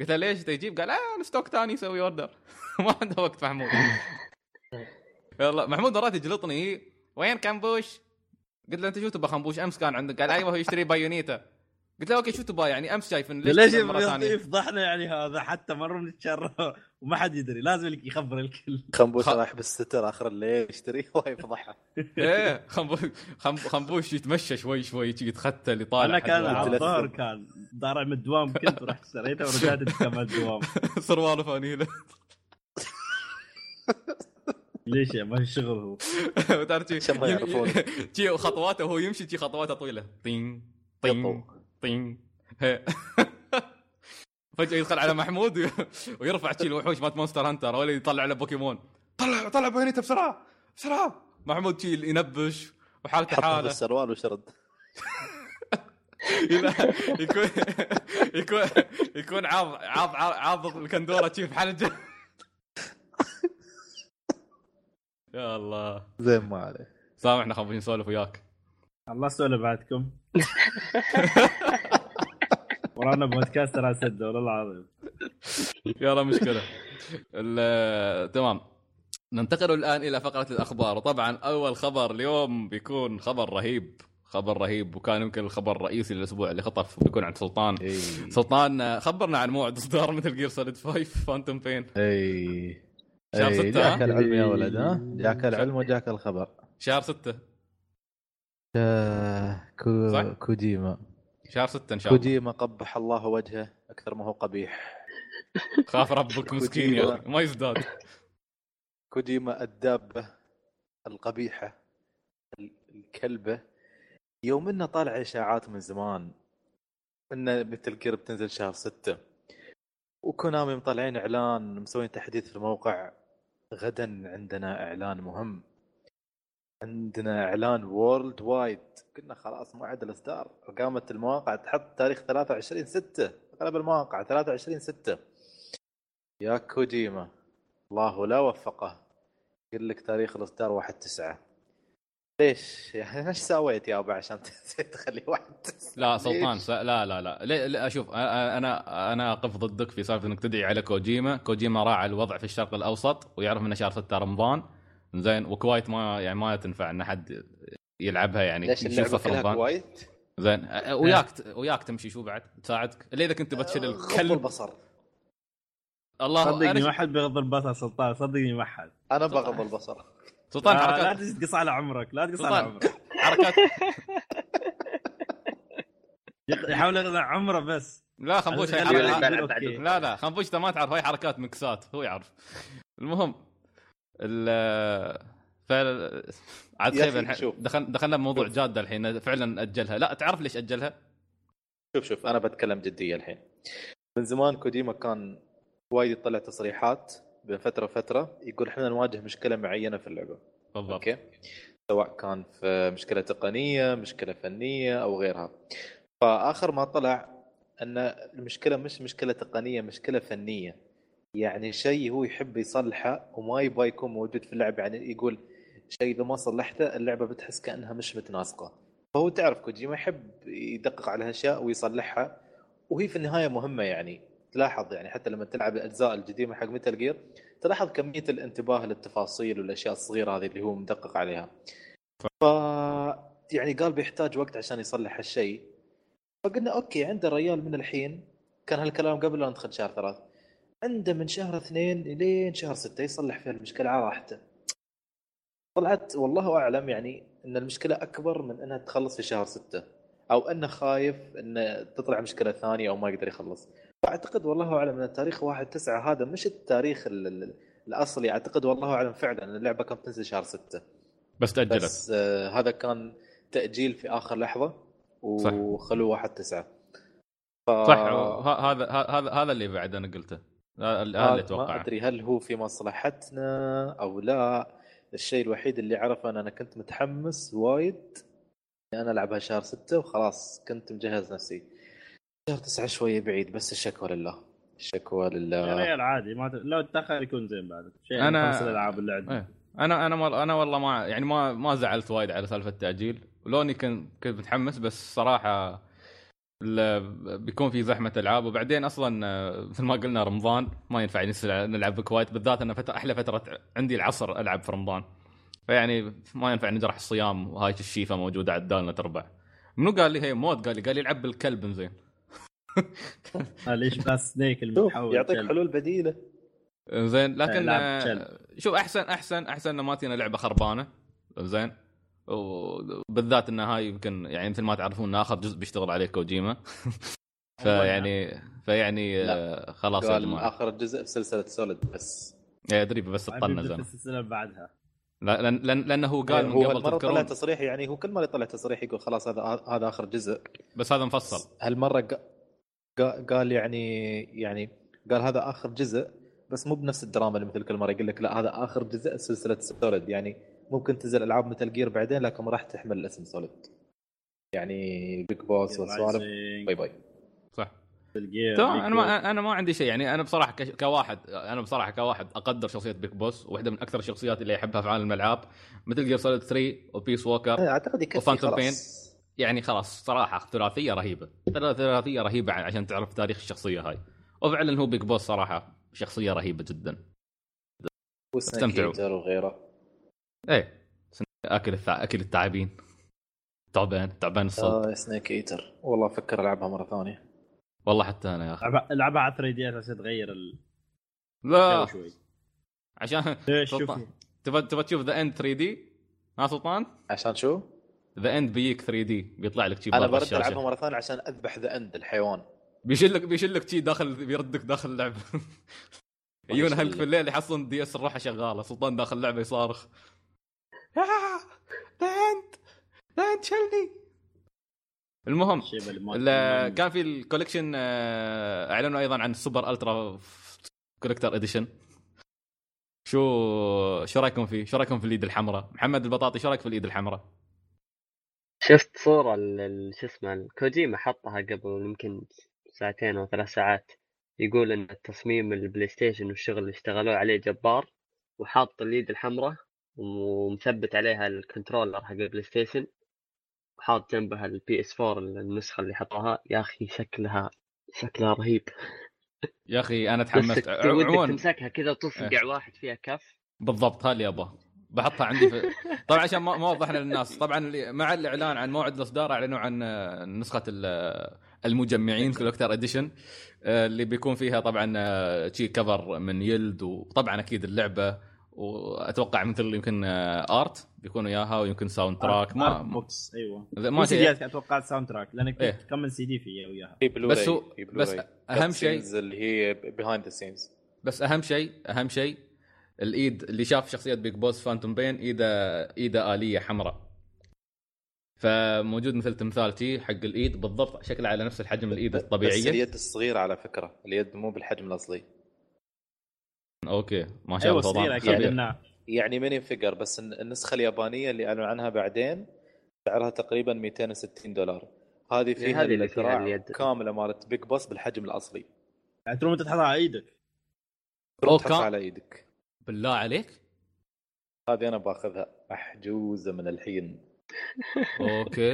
قلت له ليش تجيب؟ قال آه stock ثاني يسوي order (laughs) ما عنده وقت محمود. (laughs) يلا محمود مرات يجلطني وين خنبوش؟ قلت له أنت شو تبغى خنبوش أمس كان عندك. قال أيوه هو يشتري Bayonetta. قلت له أوكي شو تبغى؟ يعني أمس شايف إن ليش يفضحنا يعني هذا؟ حتى مرة بنتشرف وما حد يدري لازم لك يخبر الكل. خنبوش رايح بالستر آخر الليل يشتري (laughs) ويفضحها إيه خنبوش خنب- خنبوش يتمشى شوي شوي يجي يتختل يطالع أنا كان. على الظهر كان ضارع من الدوام كنت ورحت اشتريته ورجعت كمان الدوام. (laughs) سروال فانيله (laughs) ليش يا ما في شغل هو. وتعرف شي- خطواته وهو يمشي شي خطواته طويلة. طين طين. طين. (laughs) فجأة يدخل على محمود وي- (laughs) ويرفع شي الوحوش مات Monster Hunter ولا يطلع له بوكيمون. طلع طلع Bayonetta بسرعة بسرعة. محمود شي ينبش وحالته حالة. السروال وشرد. (laughs) يكون يكون يكون عاض عاض عاض الكندورة شي في حلجه يا الله. زين ما عليه. سامحنا خايفين نسولف وياك. الله سولف بعدكم. (laughs) ورانا بودكاست ترى سد والله العظيم. يلا مشكلة. ال- تمام. ننتقل الآن إلى فقرة الأخبار. وطبعا أول خبر اليوم بيكون خبر رهيب خبر رهيب وكان يمكن الخبر الرئيسي للأسبوع اللي خطف بيكون عند سلطان. إي. سلطان خبرنا عن موعد إصدار Metal Gear Solid 5 Phantom Pain إي. شهر إي. ستة، جاك ها؟ العلم يا ولد ها؟ جاك العلم وجاك الخبر. شهر 6 آه، كو... صح؟ كوجيما. شهر 6 إن شاء الله. كوجيما قبح الله وجهه أكثر ما هو قبيح. خاف ربك مسكين يا أخي ما يزداد. كوجيما الدابة القبيحة ال- الكلبة. يوم إنه طالع إشاعات من زمان إنه مثل جير بتنزل شهر ستة. وكونامي مطلعين إعلان مسوين تحديث في الموقع غدا عندنا إعلان مهم. عندنا إعلان وورلد وايد قلنا خلاص موعد الإصدار. قامت المواقع تحط تاريخ 23 6 أغلب المواقع 23 6 يا كوجيما. الله لا وفقه. يقول لك تاريخ الإصدار 1 9 ليش؟ يعني إيش سويت يابا عشان (laughs) تخلي 1 9 لا سلطان س... لا لا لا. ليه لا شوف أنا أنا أنا أقف ضدك في سالفة إنك تدعي على كوجيما. كوجيما راعى الوضع في الشرق الأوسط ويعرف إنه شهر 6 رمضان. زين وكويت ما يعني ما تنفع ان حد يلعبها يعني ليش اللعبة كلها كويت؟ زين وياك (laughs) وياك تمشي شو بعد تساعدك. الا إذا كنت بتشيل غض الكلب البصر. آه، الله صدقني ما. حد بيغض البصر سلطان صدقني ما حد. أنا بغض البصر. سلطان آه، لا حركات تقص على عمرك لا تقص على عمرك. حركات. (laughs) يحاول يقنع عمره بس. لا خنبوش هاي حركات. لا لا خنبوش انت ما تعرف هاي حركات مكسات هو يعرف. المهم ال ف عاد خيب أخي، الحين شوف. دخل دخلنا بموضوع. جادة الحين فعلا أجلها. لا تعرف ليش أجلها؟ شوف شوف أنا بتكلم جدية الحين. من زمان كوجيما كان وايد يطلع تصريحات بين فترة وفترة يقول إحنا نواجه مشكلة معينة في اللعبة. بالضبط. أوكي؟ سواء كان في مشكلة تقنية مشكلة فنية أو غيرها. فآخر ما طلع إن المشكلة مش مشكلة تقنية مشكلة فنية. يعني شيء هو يحب يصلحه وما يبغى يكون موجود في اللعبة. يعني يقول شيء إذا ما صلحته اللعبة بتحس كأنها مش متناسقة. فهو تعرف كوجيما يحب يدقق على هالأشياء ويصلحها وهي في النهاية مهمة يعني. تلاحظ يعني حتى لما تلعب الأجزاء القديمه حق Metal Gear تلاحظ كمية الانتباه للتفاصيل والأشياء الصغيرة هذه اللي هو مدقق عليها. ف يعني قال بيحتاج وقت عشان يصلح هالشيء. فقلنا okay عنده الريال من الحين كان هالكلام قبل لا ندخل شهر ثلاث عنده من شهر اثنين لين شهر ستة يصلح فيها المشكلة على راحته. طلعت والله أعلم يعني إن المشكلة أكبر من إنها تخلص في شهر ستة أو إنه خايف إن تطلع مشكلة ثانية أو ما يقدر يخلص. فأعتقد والله أعلم إن تاريخ واحد تسعة هذا مش التاريخ ال- ال- الأصلي أعتقد والله أعلم فعلا إن اللعبة كانت تنزل شهر ستة. بس تأجلت. بس آه هذا كان تأجيل في آخر لحظة. وخلوه واحد تسعة. ف... صح هذا هذا هذا اللي بعد أنا قلته. اللي هذا ما أدري هل هو في مصلحتنا أو لا. الشيء الوحيد اللي اعرفه أن أنا كنت متحمس وايد إني أنا ألعبها شهر ستة وخلاص كنت مجهز نفسي. شهر تسعة شوية بعيد بس الشكوى لله. الشكوى يا لله ريال عادي ما. لو تاخر يكون زين بعد. شيء أنا- أنا... خلص الالعاب اللي عندي. إيه. أنا أنا مر- أنا والله ما يعني ما ما زعلت وايد على سالفة التأجيل. ولو إني كنت كنت متحمس بس صراحة بيكون في زحمة ألعاب. وبعدين أصلا آه، مثل ما قلنا رمضان ما ينفع نلعب بكويت بالذات إنه فتره أحلى فترة عندي العصر ألعب في رمضان. فيعني ما ينفع نجرح الصيام وهاي الشيفة موجودة عدالنا تربع منو قال لي؟ هي مود قال لي قال لي العب بالكلب زين (laughs) ليش بس سنيك المتحول يعطيك. حلول بديلة. زين لكن آه،. شوف احسن احسن أحسن إنه ما تجينا لعبة خربانة. زين وبالذات إن هاي يمكن يعني مثل ما تعرفون آخر جزء بيشتغل عليه كوجيما. (laughs) فيعني فيعني لا. آه، خلاص يا قال جماعة. آخر جزء في سلسله سوليد بس. إيه، أدري بس زين في السلسله اللي بعدها. لا- لأن لأن لأنه هو قال هو من قبل هالمرة طلع تذكرون تصريح يعني هو كل مرة يطلع تصريح يقول خلاص هذا هذا آخر جزء. بس هذا مفصل. هالمرة قا- قا- قال يعني يعني قال هذا آخر جزء بس مو بنفس الدراما اللي مثل كل مرة يقول لك لا هذا آخر جزء سلسلة Solid يعني ممكن تنزل ألعاب Metal Gear بعدين لكن ما راح تحمل اسم Solid يعني Big Boss والسوالف. bye bye صح. ال Gear تمام أنا ما أنا ما عندي شيء يعني أنا بصراحة كش- كواحد أنا بصراحة كواحد أقدر شخصية Big Boss واحدة من أكثر الشخصيات اللي أحبها في عالم الألعاب. Metal Gear Solid 3 و Peace Walker أعتقد يكفي و Phantom خلاص. يعني خلاص صراحة ثلاثيه رهيبة. ثلاثيه رهيبة عشان تعرف تاريخ الشخصية هاي. وفعلا هو Big Boss صراحة شخصية رهيبة جدا. استمتعوا. وغيره. إيه. أكل الثع... أكل التعابين. تعبان تعبان الصوت. آه Snake Eater والله أفكر ألعبها مرة ثانية. والله حتى أنا يا أخي. العبها على 3D أساس تغير الجو لا. شوي. عشان سلطان. (laughs) شوفي. تبى تبى تشوف The End 3D ها سلطان؟ عشان شو؟ The End بيجيك 3D بيطلع لك شي أنا برد ألعبها مرة ثانية عشان أذبح The End الحيوان. بيشلك بيشلك شي داخل بيردك داخل اللعبة. يجون هلك. في الليل يحصلون DS الروحة شغالة. سلطان داخل اللعبة يصارخ. The End The End شلني المهم كان في ال collection آه، اعلنوا أيضا عن ال super ultra collector edition شو شو رأيكم فيه؟ شو رأيكم في اليد الحمراء؟ محمد البطاطي شو رأيك في اليد الحمراء؟ شفت صورة ال- ال- شو اسمه كوجيما حطها قبل يمكن ساعتين أو ثلاث ساعات يقول إن التصميم ال PlayStation والشغل اللي اشتغلوا عليه جبار وحاط اليد الحمراء ومثبت عليها ال controller حق ال PlayStation وحاط جنبها ال PS4 النسخة اللي حطوها. يا أخي شكلها شكلها رهيب. يا أخي أنا (laughs) تحمست. عموما تمسكها كذا وتصقع واحد فيها كف. بالضبط هذا اللي ابغاه بحطها عندي في (laughs) طبعا عشان ما وضحنا للناس. طبعا مع الإعلان عن موعد الإصدار أعلنوا عن آه، نسخة ال- المجمعين collector edition اللي بيكون فيها طبعا آه، شي cover من يلد وطبعا أكيد اللعبة. وأتوقع مثل يمكن آه، art book يكون وياها ويمكن soundtrack ما box أيوه ما ما شيء سي أتوقع soundtrack لأنك إيه. تكمل سي دي فيه وياها. في بلوراي بس هو- بس Cutscenes شيء- اللي هي behind the scenes بس أهم شيء أهم شيء الإيد اللي شاف شخصية Big Boss Phantom Pain ايده إيده آلية حمراء. فموجود مثل تمثال شي حق الإيد بالضبط شكله على نفس الحجم الإيد بس الطبيعية. اليد الصغيرة على فكرة اليد مو بالحجم الأصلي. okay ما شاء أيوه الله خبير. انها يعني mini figure بس الن- النسخة اليابانية اللي اعلنوا عنها بعدين سعرها تقريبا 260 دولار. هذه فيها الذراع. كاملة مالت Big Boss بالحجم الأصلي. يعني تروح أنت تحطها على إيدك. أوه، تحطها على إيدك. بالله عليك؟ هذه أنا باخذها محجوزة من الحين. okay.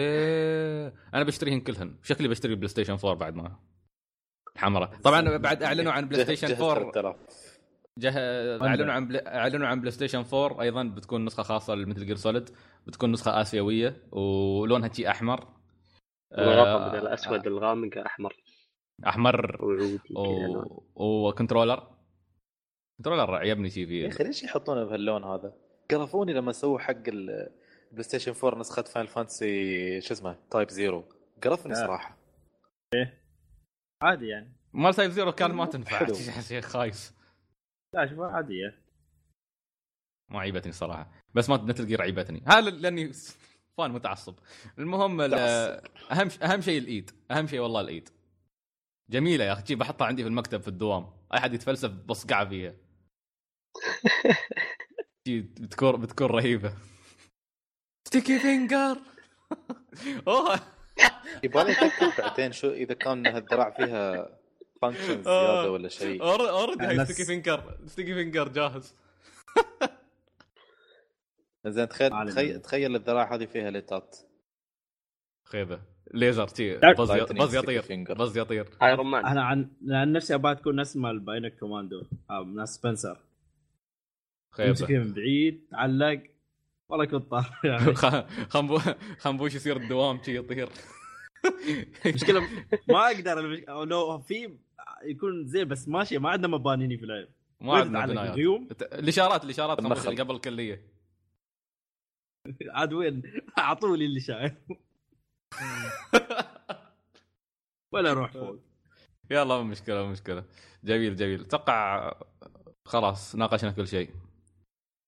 أنا بشتريهن كلهن. شكلي بشتري PlayStation 4 بعد ما الحمراء طبعا بعد أعلنوا عن PlayStation جه 4 3000 جه إعلنوا عن بلا... إعلنوا عن PlayStation 4 أيضا بتكون نسخة خاصة ل Metal Gear Solid بتكون نسخة آسيوية ولونها شي أحمر. الغطا بدل آه، الأسود الغامق أحمر. أحمر. و... و controller controller عجبني شي يا فيه أخي ليش يحطونه بهاللون هذا؟ قرفوني لما سووا حق ال- ال PlayStation 4 نسخة Final Fantasy شو اسمه Type Zero قرفني آه. صراحة. عادي يعني. مال Type Zero كان ما تنفع. (laughs) شيء خايس. لا شوف عادية. ما عيبتني صراحة. بس ما Metal Gear عيبتني هذا لأني (laughs) fan متعصب. المهم. أهم أهم شيء الإيد. أهم شيء والله الإيد. جميلة يا أخي. بحطها عندي في المكتب في الدوام. أي حد يتفلسف بصقعه فيها. (laughs) بتكون بتكون رهيبة. sticky finger (laughs) أوه. يبغالي اتاكد بعدين شو إذا كان هالذراع فيها function آه. زيادة ولا شيء. already هاي أنا sticky finger sticky finger جاهز. (laughs) زين تخيل. تخيل تخيل الذراع هذه فيها ليتات. خيبة. ليزر تي بز يطير finger. بز يطير. ايرون مان أنا عن عن نفسي أبغى تكون نفس مال باينك كوماندو أو ناس سبنسر خيبة. فيه من بعيد علق والله كنت طار يعني خنبوش يصير الدوام شي يطير. مشكلة ما أقدر المش- لو في يكون زين بس ماشي ما عندنا مبانيني في اللعب ما عندنا الغيوم؟ الإشارات الإشارات قبل الكلية. عاد وين؟ اعطوا لي اللي شايف. ولا أروح فوق. يلا مو مشكلة مو مشكلة. جميل جميل. أتوقع خلاص ناقشنا كل شيء.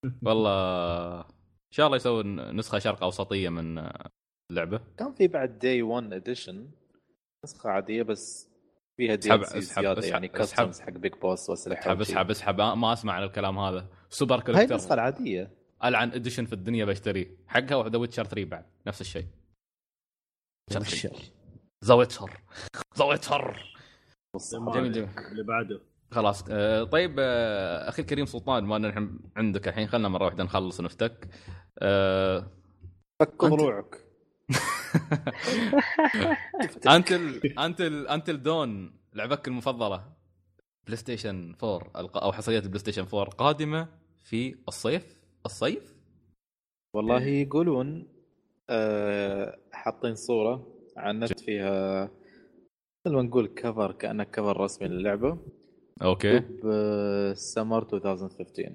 (laughs) والله إن شاء الله يسوون نسخة شرق أوسطية من اللعبة؟ كان في بعد day 1 edition نسخة عادية بس فيها دي اسحب- يعني اسحب. costumes حق Big Boss وأسلحة اسحب. اسحب اسحب ما أسمع عن الكلام هذا. super high collector النسخه العادية. ألعن edition في الدنيا بشتريه حقها و The Witcher 3 بعد نفس الشيء. The Witcher The Witcher جميل جميل. اللي بعده. خلاص آه، طيب آه، أخي الكريم سلطان ما نحن عندك الحين خلنا مرة واحدة نخلص ونفتك آه، فك أنت- ضلوعك (laughs) Until Until Until Dawn لعبك المفضلة. PlayStation 4 الق- أو حصريات ال PlayStation 4 قادمة في الصيف؟ الصيف؟ والله يقولون آه حاطين صورة على النت فيها مثل ما نقول cover كانه cover رسمي للعبة. okay. بسمر 2015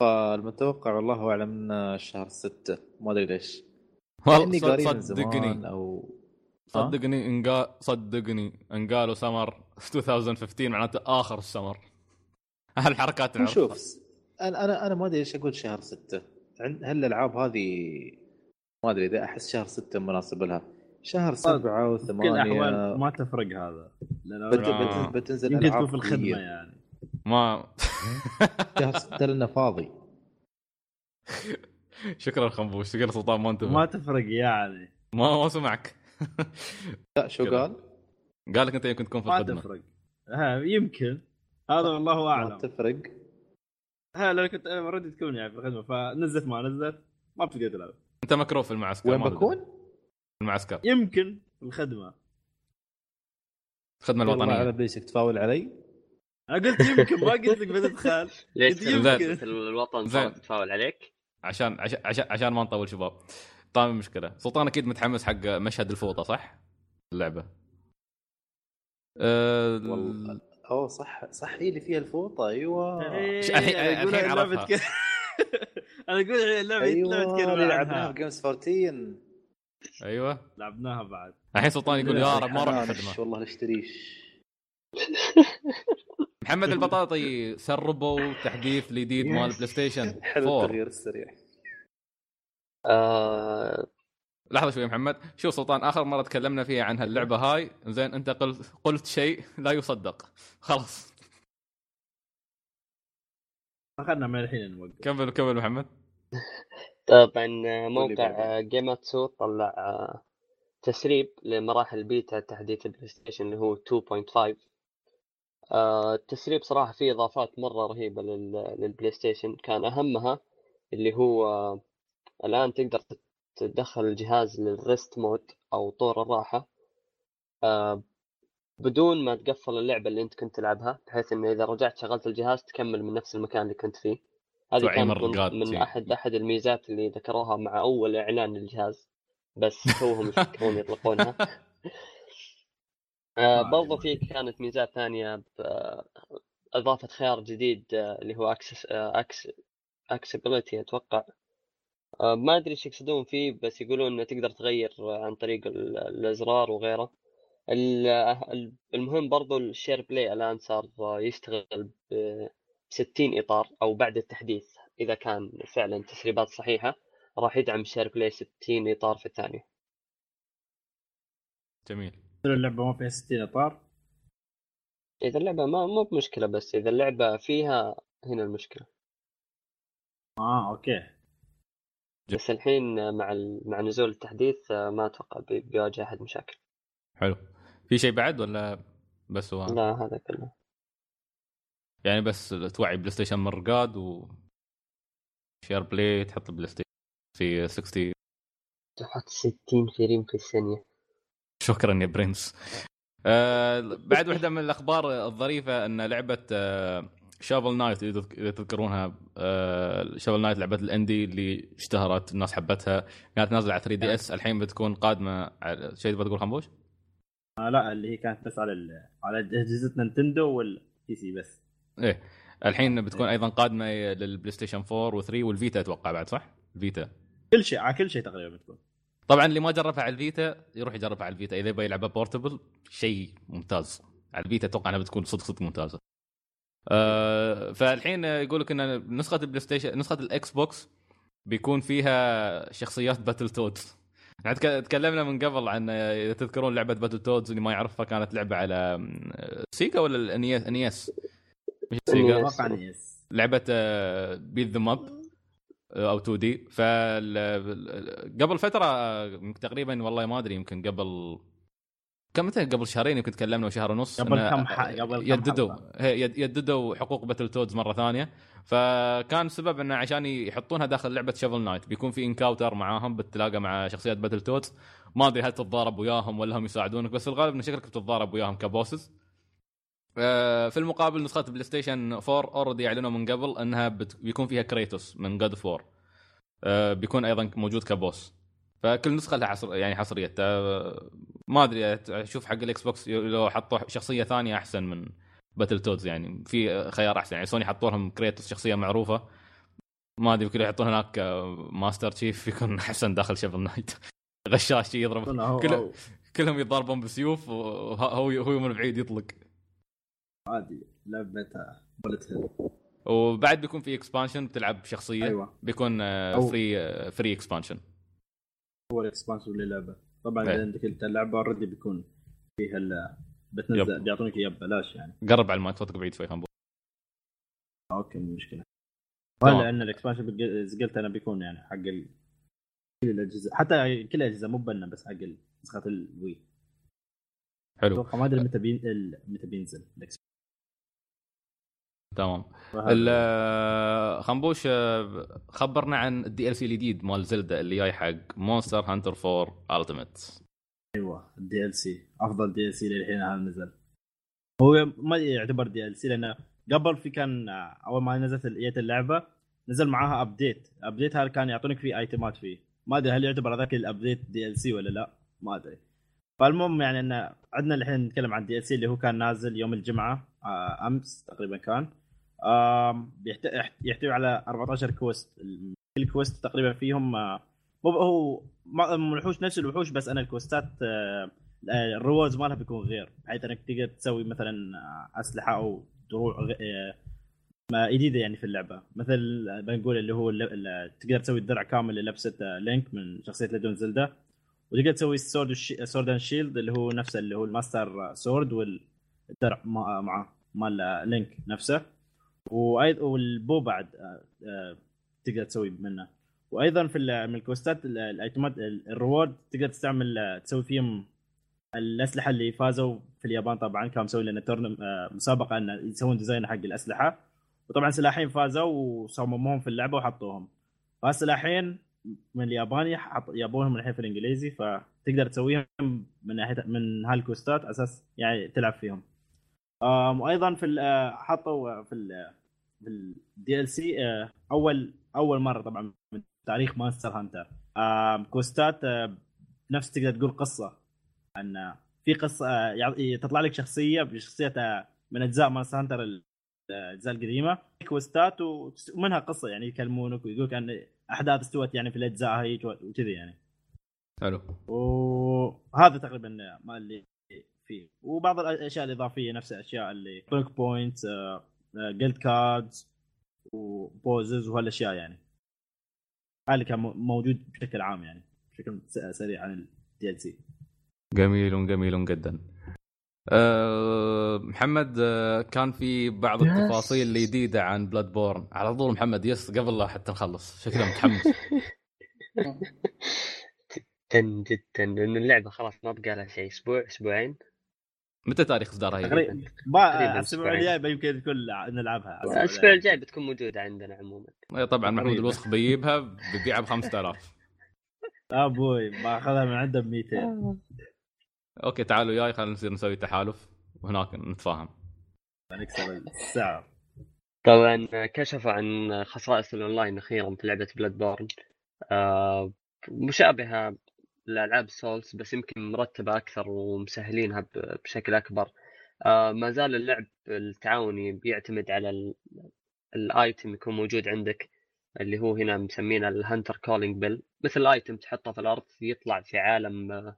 فالمتوقع والله أعلم إنه شهر 6 ما أدري ليش. والله صدقني. أو صدقني ان قا... صدقني ان قالوا سمر (laughs) 2015 معناته آخر السمر. (laughs) هالحركات. نشوف أنا أنا أنا ما أدري ليش أقول شهر 6 عند هالالعاب هذه ما أدري إذا أحس شهر 6 مناسب لها. شهر 7 في كل الأحوال و8 ما تفرق هذا. بت- آه. بت- بتنزل ألعاب في الخدمة قوية. يعني. ما شهر 6 لأنه فاضي. (laughs) (laughs) شكرا خنبوش شكرا سلطان ما انتبه. ما تفرق يعني ما ما سمعك. (laughs) لا شو. قال؟ قال لك أنت يمكن تكون في ما الخدمة. تفرق. ها يمكن. هذا والله ما اعلم تفرق. ها لو كنت أنا ردي تكون يعني في الخدمة فنزلت ما نزلت ما بتقدر تلعب. أنت مكروه في المعسكر وين ما. بكون؟ في المعسكر. يمكن في الخدمة. الخدمة والله على الوطنيه بليسك تفاول علي. أنا قلت يمكن ما قلت لك بتدخل ليش قلت يمكن. الوطن زين. صارت تتفاول عليك؟ عشان عشان عشان, عشان ما نطول شباب طيب مشكله سلطان أكيد متحمس حق مشهد الفوطه صح؟ اللعبه أه... والله اوه صح صح هي اللي فيها الفوطه أيوه إيه، الحين- أنا أقول الحين اللعبة عرفها. ك- أنا أقول اللعبه أيوه لعبه اللي كلمه لعبناها جيمز 14 أيوه لعبناها بعد الحين سلطان يقول يا رب ما أروح الخدمه والله نشتريش محمد (laughs) البطاطي سربوا تحديث الجديد مال PlayStation (laughs) حلو 4 التغيير السريع. آه. لحظة شوي محمد. شوف سلطان آخر مرة تكلمنا فيها عن هاللعبة هاي زين أنت قلت قلت شيء لا يصدق. خلاص. اخذنا من الحين نوقف. كمل كمل محمد. طبعا بعدين. موقع Gematsu طلع آه، تسريب لمراحل بيتا تحديث ال PlayStation اللي هو 2.5 آه، التسريب صراحة فيه إضافات مرة رهيبة لل- لل PlayStation كان أهمها اللي هو آه، الآن تقدر تدخل الجهاز لل rest mode أو طور الراحة. آه، بدون ما تقفل اللعبة اللي أنت كنت تلعبها بحيث إنه إذا رجعت شغلت الجهاز تكمل من نفس المكان اللي كنت فيه. هذه كانت من, من شي. أحد أحد الميزات اللي ذكروها مع أول إعلان للجهاز. بس (laughs) توهم يفكرون يطلقونها. (laughs) آه ما برضو. في كانت ميزات ثانية ب- إضافة خيار جديد آه، اللي هو access acc accessibility أتوقع. آه، ما أدري إيش يقصدون فيه بس يقولون إنه تقدر تغير آه، عن طريق ال- الأزرار وغيره. ال- ال- المهم برضو ال Share Play الآن صار آه، يشتغل ب 60 إطار أو بعد التحديث إذا كان فعلا تسريبات صحيحة راح يدعم Share Play 60 إطار في الثانية. جميل. اللعبة ما فيها 60 إطار؟ إذا اللعبة ما مو بمشكلة بس إذا اللعبة فيها هنا المشكلة. آه okay. بس الحين مع ال... مع نزول التحديث آه، ما أتوقع بي- بيواجه أحد مشاكل. حلو. في شيء بعد ولا بس هو؟ لا هذا كله. يعني بس توعي PlayStation مرقاد و Share Play تحط PlayStation في 60 تحط 60 frame في الثانية. شكرا يا prince. آه بعد واحدة من الأخبار الظريفة أن لعبة آه Shovel Knight إذا تذكرونها آه Shovel Knight لعبة ال indie اللي اشتهرت الناس حبتها. كانت نازلة على 3DS الحين بتكون قادمة على شيء تبغى تقول خنبوش؟ آه لا اللي هي كانت بس على ال... على أجهزة Nintendo وال PC بس. إيه. الحين بتكون أيضا قادمة لل PlayStation 4 و3 وال Vita أتوقع بعد صح؟ ال Vita كل شيء على كل شيء تقريبا بتكون. طبعا اللي ما جربها على ال Vita يروح يجربها على ال Vita. إذا يبغى يلعبها portable شيء ممتاز. على ال Vita أتوقع أنها بتكون صدق صدق ممتازة. آه فالحين يقول لك إن نسخة ال PlayStation نسخة ال Xbox بيكون فيها شخصيات Battletoads تكلمنا من قبل عن إذا تذكرون لعبة Battletoads اللي ما يعرفها كانت لعبة على Sega ولا ال NES NES مش Sega. NES. أتوقع NES لعبه beat them up أو 2D. ف قبل فترة تقريبا والله ما أدري يمكن قبل كم متى؟ قبل شهرين يمكن تكلمنا وشهر ونص. قبل كم ح- قبل يددوا. يددوا حقوق Battletoads مرة ثانية. فكان السبب انه عشان يحطونها داخل لعبة Shovel Knight بيكون في encounter معاهم بتلاقى مع شخصيات Battletoads ما أدري هل تتضارب وياهم ولا هم يساعدونك بس الغالب انه شكلك بتتضارب وياهم ك bosses. في المقابل نسخة PlayStation 4 already اعلنوا من قبل إنها. بيكون فيها Kratos من God of War آه، بيكون أيضا موجود ك boss. فكل نسخة لها حصر يعني حصرية. آه، ما أدري أشوف حق ال Xbox لو حطوا شخصية ثانية أحسن من Battletoads يعني. في خيار أحسن. يعني سوني حطوا لهم Kratos شخصية معروفة. ما أدري يمكن يحطون هناك آه، Master Chief (laughs) يكون أحسن داخل Shovel Knight (laughs) غشاش يضرب. هو كلهم يتضاربون بسيوف وهو هو من بعيد يطلق. عادي لعبه bullet hell. وبعد بيكون في expansion بتلعب شخصية. أيوه. بيكون free free expansion هو ال expansion للعبة. طبعا إيه. اذا عندك أنت اللعبة already بيكون فيها ال- بتنزل بيعطونك اياه ببلاش يعني. قرب على المايك صوتك بعيد شوي خنبو okay مو مشكلة. تمام. لأن ال expansion قلت أنا بيكون يعني حق ال... كل الأجهزة حتى كل الاجهزه مو بنا بس حق نسخه ال Wii. حلو. ما أدري متى بين... ال- متى بينزل. تمام. ال- خنبوش آه، خبرنا عن ال DLC الجديد مال Zelda اللي جاي حق Monster Hunter 4 Ultimate أيوه ال DLC أفضل DLC للحين هذا نزل. هو ما يعتبر DLC لأنه قبل في كان أول ما نزلت جت اللعبة نزل معاها update update هذا كان يعطونك فيه item ات فيه. ما أدري هل يعتبر هذاك ال update DLC ولا لا. ما أدري. فالمهم يعني إن عندنا الحين نتكلم عن DLC اللي هو كان نازل يوم الجمعة آه، أمس تقريبا كان. يحتوي على 14 quest. كل quest تقريبا فيهم آه، مو هو الوحوش نفس الوحوش بس أنا ال quest ات آه، آه، ال rewards مالها بيكون غير. بحيث إنك تقدر تسوي مثلا أسلحة أو دروع جديدة يعني في اللعبة. مثل بنقول اللي هو اللي تقدر تسوي الدرع كامل اللي لبسه آه، Link من شخصية ليجند Zelda وتقدر تسوي ال sword sword and shield اللي هو نفسه اللي هو ال master sword والدرع مع- معه مال Link نفسه. وأيضا وال bow بعد آه، آه، تقدر تسوي منه. وأيضا في من ال quest ات ال- ال item ات ال- ال reward تقدر تستعمل آه، تسوي فيهم الأسلحة اللي فازوا في اليابان طبعا كانوا مسوي لنا tourn آه، مسابقة إن يسوون design حق الأسلحة. وطبعا سلاحين فازوا وصمموهم في اللعبة وحطوهم. فالسلاحين من الياباني جابوهم الحين في الإنجليزي فتقدر تسويهم من ناحيه من هال quest ات أساس يعني تلعب فيهم. وأيضا في آه، حطوا في ال في ال DLC أول أول مرة طبعا من تاريخ Monster Hunter. quest ات آه، نفس تقدر تقول قصة أن في قصة آه، تطلع لك شخصية بشخصية آه، من أجزاء Monster Hunter ال- الأجزاء القديمة. quest ات ومنها قصة يعني يكلمونك ويقولك أن أحداث استوت يعني في الأجزاء هي وكذي يعني. حلو. وهذا تقريبا ما اللي فيه. وبعض الأشياء الإضافية نفس الأشياء اللي point point guild cards و poses وهالأشياء يعني. هذا اللي كان مو- موجود بشكل عام يعني بشكل سريع عن ال DLC جميل جميل جدا. أه محمد أه كان في بعض. التفاصيل الجديدة عن Bloodborne على طول محمد yes قبل لا حتى نخلص. شكله متحمس جدا جدا لأن اللعبة خلاص ما بقى لها شيء. أسبوع أسبوعين؟ متى تاريخ إصدارها هي؟ با- الأسبوع. الجاي يمكن يكون نلعبها. الأسبوع الجاي بتكون موجودة عندنا عموما. إيه طبعا محمود. الوسخ بيجيبها بيبيعها ب 5000 أبوي باخذها من عنده ب 200 okay تعالوا وياي خلينا نصير نسوي تحالف وهناك نتفاهم. نكسر السعر طبعا كشفوا عن خصائص الأونلاين أخيرا في لعبة Bloodborne آه مشابهة لالعاب Souls بس يمكن مرتبة أكثر ومسهلينها بشكل أكبر. آه ما زال اللعب التعاوني بيعتمد على ال- ال item يكون موجود عندك اللي هو هنا مسمينه ال hunter calling bell مثل item تحطه في الأرض يطلع في عالم آه،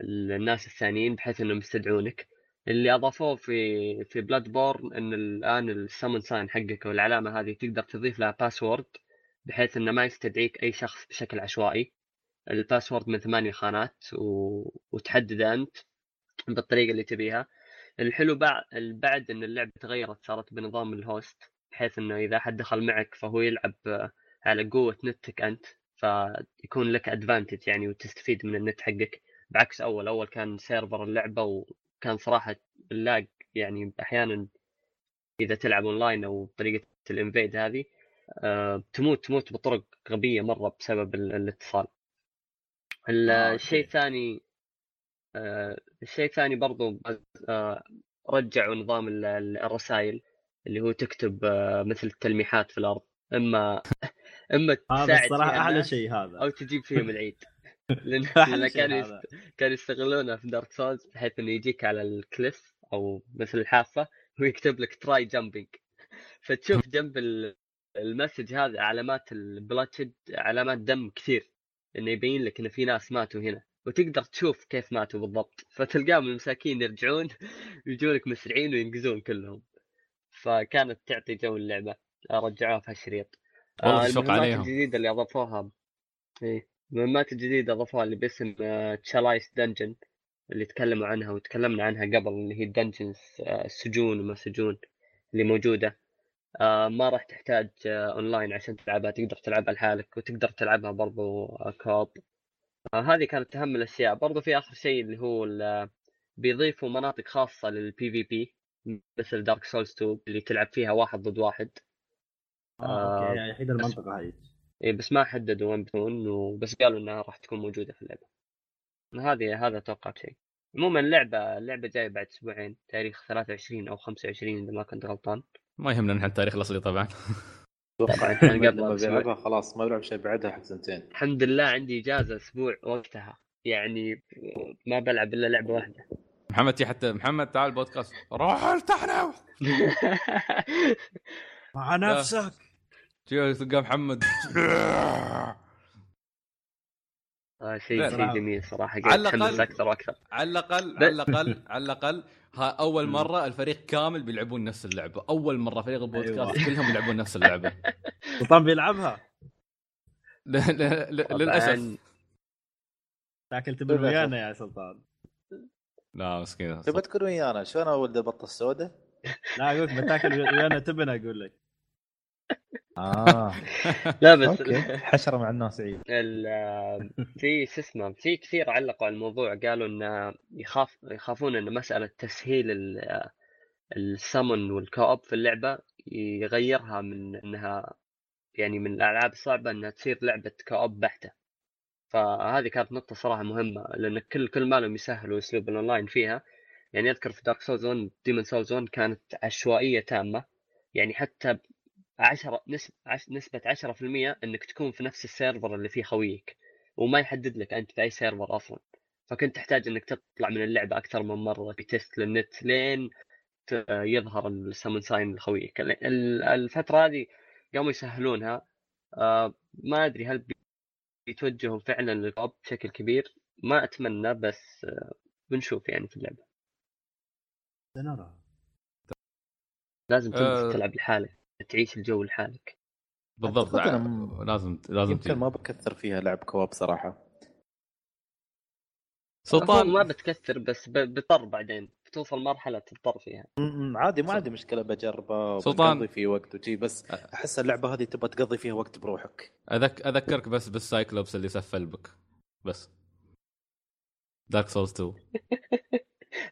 الناس الثانيين بحيث إنهم يستدعونك. اللي أضافوه في في Bloodborne إن الآن ال summon sign حقك والعلامة هذه تقدر تضيف لها password بحيث إنه ما يستدعيك أي شخص بشكل عشوائي. ال password من ثمانية خانات و... وتحدده أنت بالطريقة اللي تبيها. الحلو بعد إن اللعبة تغيرت صارت بنظام ال host بحيث إنه إذا حد دخل معك فهو يلعب آه، على قوة نتك أنت فيكون لك advantage يعني وتستفيد من النت حقك. بعكس أول أول كان server اللعبة وكان صراحة ال lag يعني أحيانا إذا تلعب اونلاين أو بطريقة ال invade هذه آه، تموت تموت بطرق غبية مرة بسبب ال- الاتصال. ال- الشيء okay. الثاني آه، الشيء الثاني برضو آه، رجعوا نظام ال- ال- الرسائل اللي هو تكتب آه، مثل التلميحات في الأرض. إما (laughs) إما تساعد الصراحة أحلى شيء هذا. أو تجيب فيهم العيد. (laughs) لأن كانوا يست... كانوا يستغلونها في Dark Souls بحيث إنه يجيك على ال cliff أو مثل الحافة ويكتب لك try jumping فتشوف جنب ال- ال message هذا علامات ال bloodshed علامات دم كثير. إنه يبين لك إنه في ناس ماتوا هنا. وتقدر تشوف كيف ماتوا بالضبط. فتلقاهم المساكين يرجعون يجونك مسرعين وينقزون كلهم. فكانت تعطي جو اللعبة. رجعوها في هالشريط والله آه، تشوق المهمات عليهم. الجديدة اللي أضافوها. إيه المهمات الجديدة أضافوها اللي باسم chalice dungeon اللي تكلموا عنها وتكلمنا عنها قبل اللي هي ال dungeons السجون وما سجون اللي موجودة. آه، ما راح تحتاج آه، اونلاين عشان تلعبها تقدر تلعبها لحالك وتقدر تلعبها برضو آه، co-op. آه، هذه كانت أهم الأشياء. برضو في آخر شيء اللي هو بيضيفوا مناطق خاصة لل PvP مثل Dark Souls 2 اللي تلعب فيها واحد ضد واحد. آه okay الحين المنطقة هاي. إيه بس ما حددوا وين بتكون وبس قالوا إنها راح تكون موجودة في اللعبة. هذه هذا أتوقع شيء. عموما اللعبة اللعبة جاية بعد أسبوعين تاريخ 23 أو 25 إذا ما كنت غلطان. ما يهمنا نحن التاريخ الأصلي طبعا. أتوقع (laughs) قبل خلاص ما بيلعب شيء بعدها حق سنتين. الحمد لله عندي إجازة أسبوع وقتها. يعني ما بلعب إلا لعبة واحدة. محمد حتى محمد تعال بودكاست روح التحنا (laughs) مع نفسك. تلقى محمد. آه، شيء شيء. جميل صراحة. على الأقل- أكثر وأكثر. على الاقل على الاقل على الأقل ها أول مرة الفريق كامل بيلعبون نفس اللعبة. أول مرة فريق البودكاست أيوة. كلهم يلعبون نفس اللعبة. (laughs) سلطان بيلعبها. (laughs) للأسف. تاكل تبن. ويانا يا سلطان. لا مسكين تبى تكون ويانا؟ شلون ولد البطه السوداء؟ لا أقول لك بتاكل ويانا تبن أقول لك آه. (laughs) لا بس حشرة مع الناس عيد ال- في شو اسمه في كثير علقوا على الموضوع قالوا ان يخاف يخافون ان مسألة تسهيل ال- ال summon وال co-op في اللعبة يغيرها من إنها يعني من الألعاب الصعبة إنها تصير لعبة co-op بحتة. فهذه كانت نقطة صراحة مهمة لأن كل كل ما لهم يسهلوا أسلوب الاونلاين فيها يعني أذكر في Dark Souls 1 Demon's Souls 1 كانت عشوائية تامة. يعني حتى 10 نسبة نسبة 10% إنك تكون في نفس ال server اللي فيه خويك وما يحدد لك أنت في أي server أصلا. فكنت تحتاج إنك تطلع من اللعبة أكثر من مرة بتست للنت لين يظهر ال summon sign لخويك. ال- ال- الفترة هذه قاموا يسهلونها. آه ما أدري هل بي- بيتوجهوا فعلا لل co-op بشكل كبير؟ ما أتمنى بس آه بنشوف يعني في اللعبة. سنرى. لازم تنزل آه. تلعب لحالك. تعيش الجو لحالك. بالضبط أنا لازم لازم يمكن. ما بكثر فيها لعب كواب صراحة. سلطان ما بتكثر بس ب- بتضطر بعدين بتوصل مرحلة تضطر فيها. عادي ما عندي مشكلة بجربها سلطان. وبقضي فيه وقت وشي بس أحس اللعبة هذه تبغى تقضي فيها وقت بروحك. أذك... أذكرك بس بالسايكلوبس اللي سفل بك بس. Dark Souls 2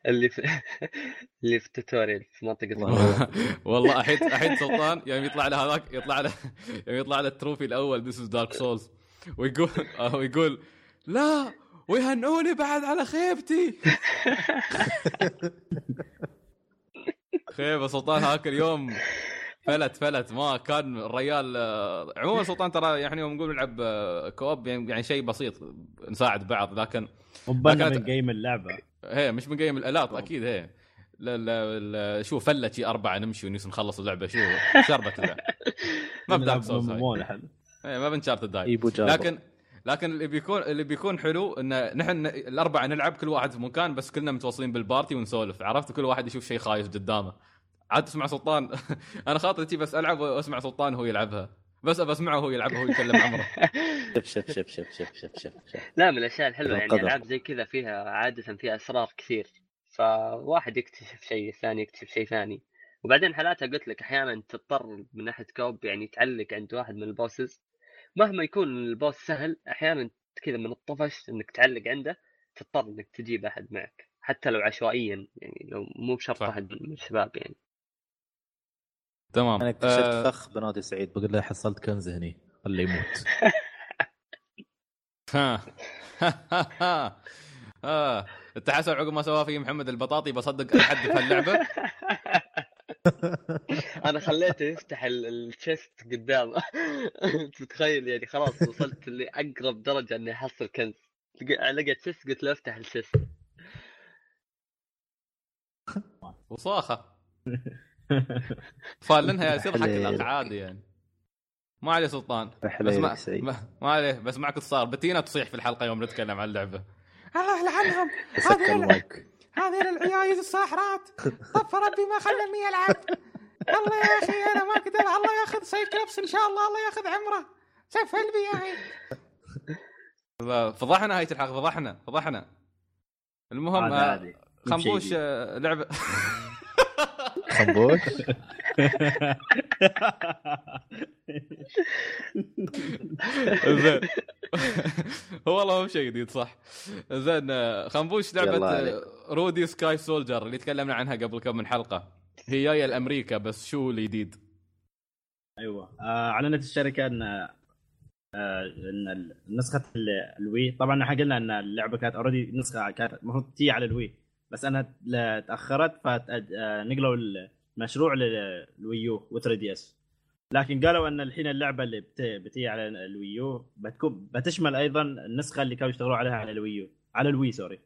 اللي في (laughs) اللي في ال tutorial في منطقة والله. (laughs) والله احيد احيد سلطان يوم يطلع له هذاك يطلع له يوم يطلع له ال trophy الأول this is Dark Souls ويقول آه، ويقول لا ويهنوني بعد على خيبتي. خيبه سلطان هاك اليوم فلت فلت. ما كان الريال آه، عموما سلطان ترى يعني يوم نقول نلعب آه، co-op يعني يعني شيء بسيط نساعد بعض لكن وبنا كانت- من جيم اللعبة. هي مش من قيم الألات أكيد هي. لا لا لا شو فله شي أربعة نمشي ونس نخلص اللعبة شو شربت اللعبه (laughs) ما بدارك سولز إيه، ما بنشارت هاي. جابر. لكن لكن اللي بيكون اللي بيكون حلو إن نحن الأربعة نلعب كل واحد في مكان بس كلنا متواصلين بالبارتي ونسولف. عرفت؟ كل واحد يشوف شيء خايس قدامه. عاد تسمع سلطان. (laughs) أنا خاطري تي بس ألعب وأسمع سلطان وهو يلعبها. بس ابى أسمعه هو يلعب هو يتكلم عمره. (laughs) شوف شوف شوف شوف شوف شوف شوف لا من الأشياء الحلوة يعني ألعاب زي كذا فيها عادة فيها أسرار كثير. فواحد يكتشف شيء الثاني يكتشف شيء ثاني. وبعدين حالاتها قلت لك أحيانا تضطر من ناحية كوب يعني تعلق عند واحد من البوسز. مهما يكون البوس سهل أحيانا كذا من الطفش إنك تعلق عنده تضطر إنك تجيب أحد معك. حتى لو عشوائيا يعني لو مو بشرط أحد من الشباب يعني. تمام. أنا اكتشفت آه، فخ بنادي سعيد بقول له حصلت كنز هني خليه يموت. (laughs) ها. ها انت حسب عقب ما سواه في محمد البطاطي بصدق اي حد في اللعبة. (laughs) أنا خليته يفتح ال- ال chest قدامه (laughs) تتخيل يعني خلاص وصلت لأقرب درجة إني أحصل كنز. لق- لقيت chest قلت له افتح الشيست. وصاخة. فالنها يصير حق عادي يعني. ما عليه سلطان. بس ما, سعيد. ما, ما عليه بس معك صار بتينا تصيح في الحلقة يوم نتكلم عن اللعبة. الله يلعنهم سكر المايك. هذه العيايز الساحرات طف ربي ما خلاني يلعب الله يا أخي أنا ما أقدر. الله ياخذ سايكلوبس إن شاء الله. الله ياخذ عمرة. سف قلبي يا أخي فضحنا هاي الحلقة فضحنا فضحنا. المهم آه، خنبوش آه، لعبة. (laughs) خنبوش زين. هو والله مو شيء جديد صح. زين خنبوش لعبة Rodea Sky Soldier اللي تكلمنا عنها قبل كم من حلقة. هي جاية لأمريكا بس شو الجديد؟ أيوه. آه أعلنت الشركة إن آه إن نسخة ال- ال Wii. طبعا إحنا قلنا إن اللعبة كانت already نسخة كانت المفروض تجي على ال Wii. بس إنها تأخرت فنقلوا المشروع لل Wii U و 3DS. لكن قالوا إن الحين اللعبة اللي بت- بتجي على ال Wii U بتكون بتشمل أيضا النسخة اللي كانوا يشتغلوا عليها على ال Wii U على ال Wii sorry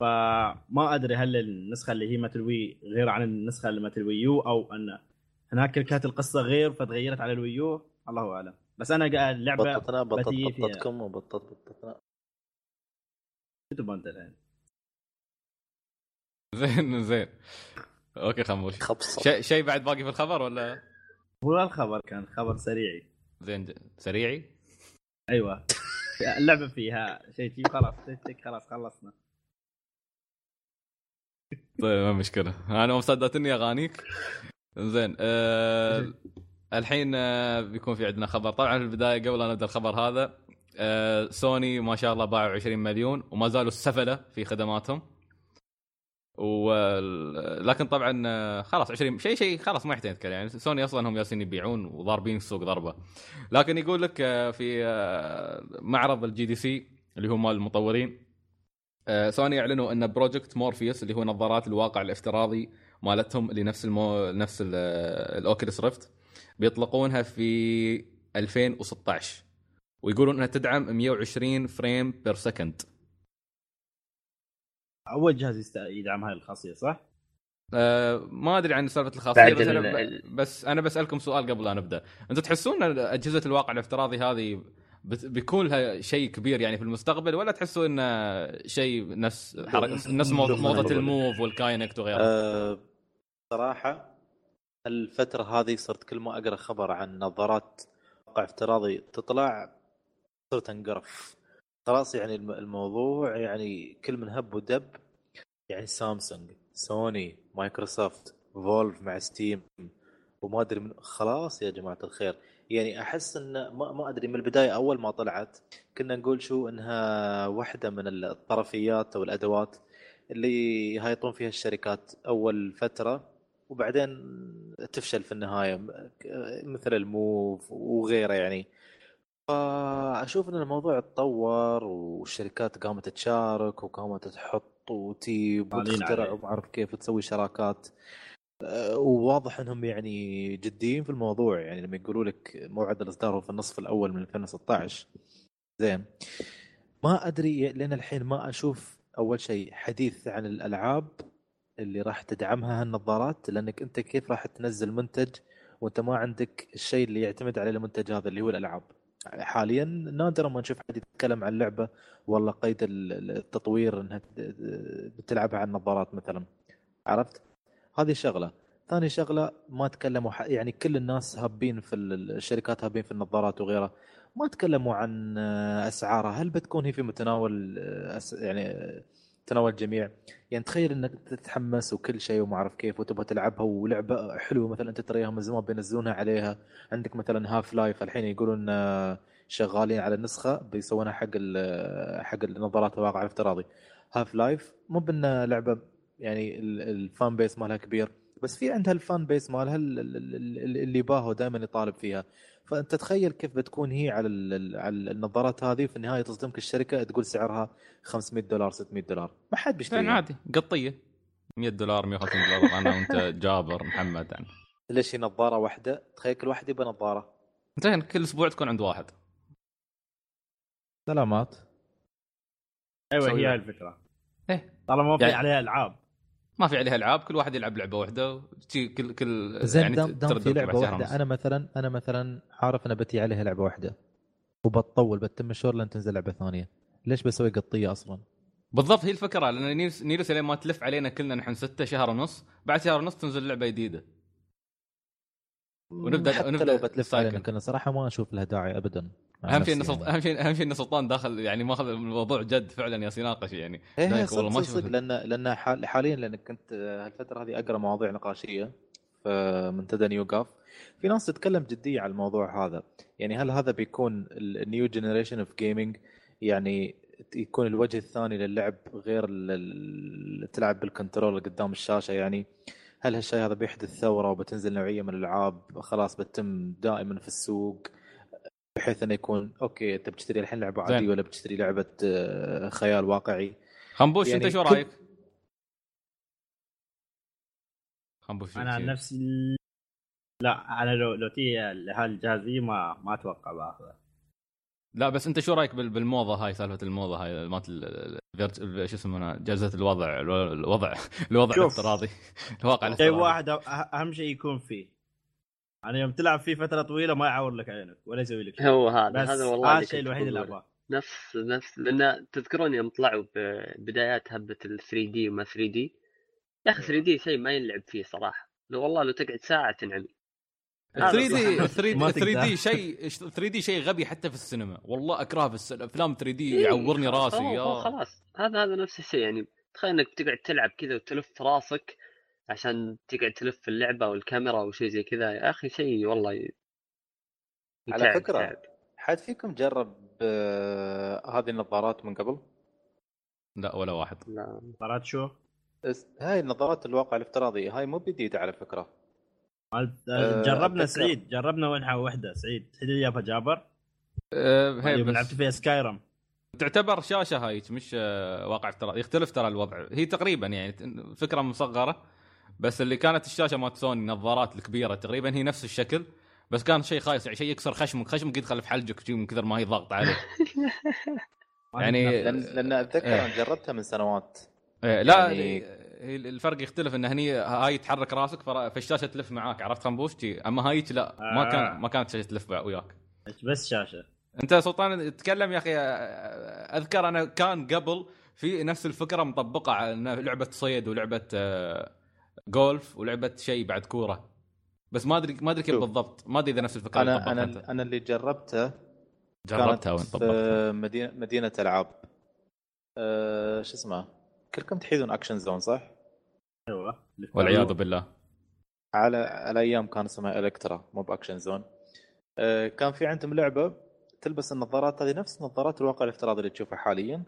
فما أدري هل النسخة اللي هي مثل Wii غير عن النسخة اللي مثل Wii U أو إن هناك كانت القصة غير فتغيرت على ال Wii U؟ الله أعلم. بس أنا قاعد اللعبة فيها. بطتكم وبطط بطتنا. كتب انت الحين زين زين. أوكي خموش شيء شيء بعد باقي في الخبر ولا؟ هو الخبر كان خبر سريعي. زين ج- سريعي؟ أيوه. اللعبة فيها شيء شيء خلاص تك خلاص خلصنا. طيب ما مشكلة. أنا مصدقتني أغانيك. زين آه الحين آه بيكون في عندنا خبر. طبعا في البداية قبل لا نبدأ الخبر هذا آه سوني ما شاء الله باعوا 20 مليون وما زالوا السفلة في خدماتهم. و لكن طبعا آه، خلاص 20 شيء شيء خلاص ما يحتاج نتكلم يعني سوني أصلا هم جالسين يبيعون وضاربين السوق ضربة. لكن يقول لك آه، في آه، معرض ال GDC اللي هو مال المطورين سوني أعلنوا أن Project Morpheus اللي هو نظارات الواقع الافتراضي مالتهم اللي نفس المو... نفس ال- ال Oculus Rift بيطلقونها في 2016 ويقولون إنها تدعم 120 frame per second أول جهاز يست... يدعم هاي الخاصية صح؟ أه ما أدري عن سالفة الخاصية بس ب... بس أنا بسألكم سؤال قبل لا نبدا أنتم تحسون إن اجهزه الواقع الافتراضي هذه بت... بيكون لها شيء كبير يعني في المستقبل ولا تحسوا انه شيء نفس حركه نفس مو- موضة ال Move وال Kinect وغيره؟ أه صراحة الفترة هذه صرت كل ما أقرأ خبر عن نظارات واقع افتراضي تطلع صرت أنقرف. خلاص يعني الم- الموضوع يعني كل من هب ودب يعني سامسونج سوني مايكروسوفت Valve مع Steam وما أدري من خلاص يا جماعة الخير. يعني أحس إن ما, ما أدري من البداية أول ما طلعت كنا نقول شو إنها واحدة من الطرفيات أو الأدوات اللي هايطون فيها الشركات أول فترة وبعدين تفشل في النهاية مثل الموف وغيره يعني. فأشوف إن الموضوع تطور والشركات قامت تشارك وقامت تحط طالعين وتخترع. وما اعرف كيف وتسوي شراكات. أه، وواضح إنهم يعني جديين في الموضوع. يعني لما يقولوا لك موعد الإصدار هو في النصف الأول من 2016 زين. ما أدري لأن الحين ما أشوف أول شيء حديث عن الألعاب اللي راح تدعمها هالنظارات لأنك أنت كيف راح تنزل منتج وأنت ما عندك الشيء اللي يعتمد عليه المنتج هذا اللي هو الألعاب. حاليا نادرا ما نشوف حد يتكلم عن لعبة والله قيد ال- التطوير إنها بتلعبها على النظارات مثلا. عرفت؟ هذه شغلة. ثاني شغلة ما تكلموا يعني كل الناس هابين في ال- الشركات هابين في النظارات وغيرها. ما تكلموا عن آه، أسعارها. هل بتكون هي في متناول آه، يعني آه، تناول الجميع. يعني تخيل إنك تتحمس وكل شيء وما أعرف كيف وتبغى تلعبها ولعبة حلوة مثلا أنت تريها من زمان بينزلونها عليها. عندك مثلا Half-Life الحين يقولون آه، شغالين على النسخه بيسوونها حق ال- حق النظارات الواقع الافتراضي Half-Life مو بأنها لعبة يعني ال- ال fan base مالها كبير بس في عندها ال fan base مالها ال- ال- ال- ال- اللي باهو دائما يطالب فيها. فأنت تخيل كيف بتكون هي على ال- ال- على النظارات هذه وفي النهاية تصدمك الشركة تقول سعرها 500 دولار 600 دولار. ما حد بيشتريها. عادي. قطية. 100 دولار 150 دولار. أنا وأنت (laughs) جابر محمد يعني. ليش هي نظارة واحدة؟ تخيل كل واحد يبغى نظارة. زين كل أسبوع تكون عند واحد. سلامات. أيوه هي الفكرة. إيه. طالما ما في يعني- عليها ألعاب. ما في عليها ألعاب كل واحد يلعب لعبة واحدة كل كل زين يعني دام, دام في لعبة واحدة. أنا مثلا أنا مثلا عارف أنا بتي عليها لعبة واحدة وبتطول بتم شهور لين تنزل لعبة ثانية ليش بسوي قطية أصلا؟ بالضبط هي الفكرة لأن نيلس نيلس لين ما تلف علينا كلنا نحن ستة شهر ونص بعد شهر ونص تنزل لعبة جديدة ونبدأ- حتى ونبدأ لو بتلف. علينا كنا صراحة ما أشوف لها داعي ابدا أهم شيء إن. يعني. أهم شيء أهم شيء إن سلطان داخل يعني ماخذ الموضوع جد فعلا يا يناقش يعني. إيه إيه، صدق والله ما صدق, لأن لأن حال حاليا لأن كنت آه، هالفترة هذه أقرأ مواضيع نقاشية في منتدى NeoGAF في ناس تتكلم جديه على الموضوع هذا. يعني هل هذا بيكون ال new generation of gaming يعني يكون الوجه الثاني للعب غير ال- ال- تلعب بال control قدام الشاشة يعني؟ هل هالشيء هذا بيحدث ثورة وبتنزل نوعية من الألعاب؟ خلاص بتتم دائما في السوق. بحيث إنه يكون okay أنت بتشتري الحين لعبة. عادية ولا بتشتري لعبة آه، خيال واقعي خنبوش يعني أنت شو رأيك؟ خنبوش أنا عن نفسي ال- لا أنا لو لو تي هالجهازيه ما ما أتوقع باخذها لا بس أنت شو رأيك بال- بالموضة هاي سالفة الموضة هاي مالت ال- شو يسمونها جائزة الوضع الو- الوضع (laughs) الوضع. الافتراضي الواقع شيء الافتراضي واحد أهم شيء يكون فيه يعني يوم تلعب فيه فترة طويلة ما يعور لك عينك ولا يسوي لك شيء. هو هذا بس هذا والله هذا الشيء الوحيد اللي. أبغاه. نفس نفس لأن تذكرون يوم طلعوا ببدايات هبة ال 3 دي وما 3 دي يا أخي 3 دي شيء ما ينلعب فيه صراحة. لو والله لو تقعد ساعة تنعمي. هذا 3 دي صح. 3 ما دي 3 تقدر. دي شيء 3 دي شيء غبي حتى في السينما. والله أكره في الافلام 3 دي يعورني إيه، خلاص، راسي يا. خلاص. هذا هذا نفس الشيء يعني. تخيل إنك تقعد تلعب كذا وتلف راسك عشان تقعد تلف في اللعبة والكاميرا وشيء زي كذا. يا أخي شيء والله ي... على فكرة، يتعب. حد فيكم جرب آه، هذه النظارات من قبل؟ لا ولا واحد. لا. طلعت شو؟ هاي النظارات الواقع الافتراضي. هاي مو جديدة على فكرة. قلت- أه، جربنا أتذكر. سعيد جربنا وينها وحدة. سعيد سعيد جابها جابر؟ أه هي يوم بس لعبت فيها سكايرم. تعتبر شاشة هاي مش آه، واقع افتراضي. يختلف ترى الوضع. هي تقريبا يعني فكرة مصغرة. بس اللي كانت الشاشة مالت سوني النظارات الكبيرة تقريبا هي نفس الشكل بس كان شيء خايس يعني شيء يكسر خشمك خشمك يدخل في حلجك من كثر ما هي ضاغط عليه (laughs) يعني- لأن لأن اتذكر إيه. أنا جربتها من سنوات إيه، لا يعني- هي الفرق يختلف إن هني هاي تحرك راسك فالشاشه تلف معاك عرفت خنبوش شي. أما هايك لا ما آه. كان ما كانت شاشه تلف وياك بس شاشة أنت سلطان تكلم يا أخي أذكر أنا كان قبل في نفس الفكرة مطبقة على لعبة صيد ولعبة آه، جولف ولعبة شيء بعد كورة. بس ما ادري ما أدري كيف. بالضبط. ما أدري إذا نفس الفكرة أنا أنا أنا اللي جربته جربتها وين طبقتها؟ في مدينه مدينة ألعاب. أه شو اسمه كلكم تحيدون Action Zone صح؟ أيوه. والعياذ بالله. على على أيام كان اسمها إلكترا مو ب Action Zone أه كان في عندهم لعبة تلبس النظارات هذه نفس نظارات الواقع الافتراضي اللي تشوفها حاليا.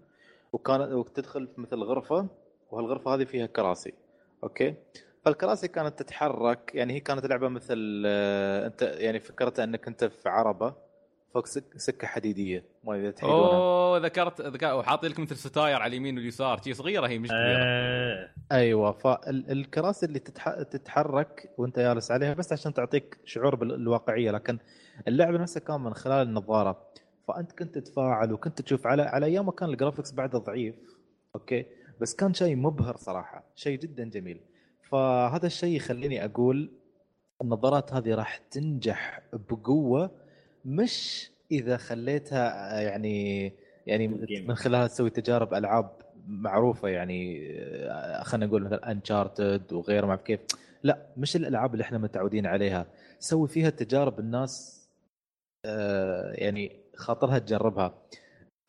وكان وتدخل في مثل غرفة وهالغرفة هذه فيها كراسي. okay؟ فالكراسي كانت تتحرك يعني هي كانت لعبة مثل آه، أنت يعني فكرتها أنك أنت في عربة فوق سك سكة حديدية ما أدري إذا تحيدونها. أوه ذكرت وحاطين لك مثل ستاير على اليمين واليسار شي صغيرة هي مش كبيرة. آه، أيوه فالكراسي اللي تتح... تتحرك وأنت جالس عليها بس عشان تعطيك شعور بالواقعيه لكن اللعبة نفسها كان من خلال النظارة. فأنت كنت تتفاعل وكنت تشوف على على أيام كان ال graphics بعده ضعيف okay؟ بس كان شيء مبهر صراحة شيء جدا جميل. فهذا الشيء يخليني أقول النظارات هذه راح تنجح بقوة مش إذا خليتها يعني يعني. من خلالها تسوي تجارب ألعاب معروفة يعني آه، خلينا نقول مثلا Uncharted وغيره ما أعرف كيف. لا مش الألعاب اللي إحنا متعودين عليها. سوي فيها تجارب الناس آه، يعني خاطرها تجربها.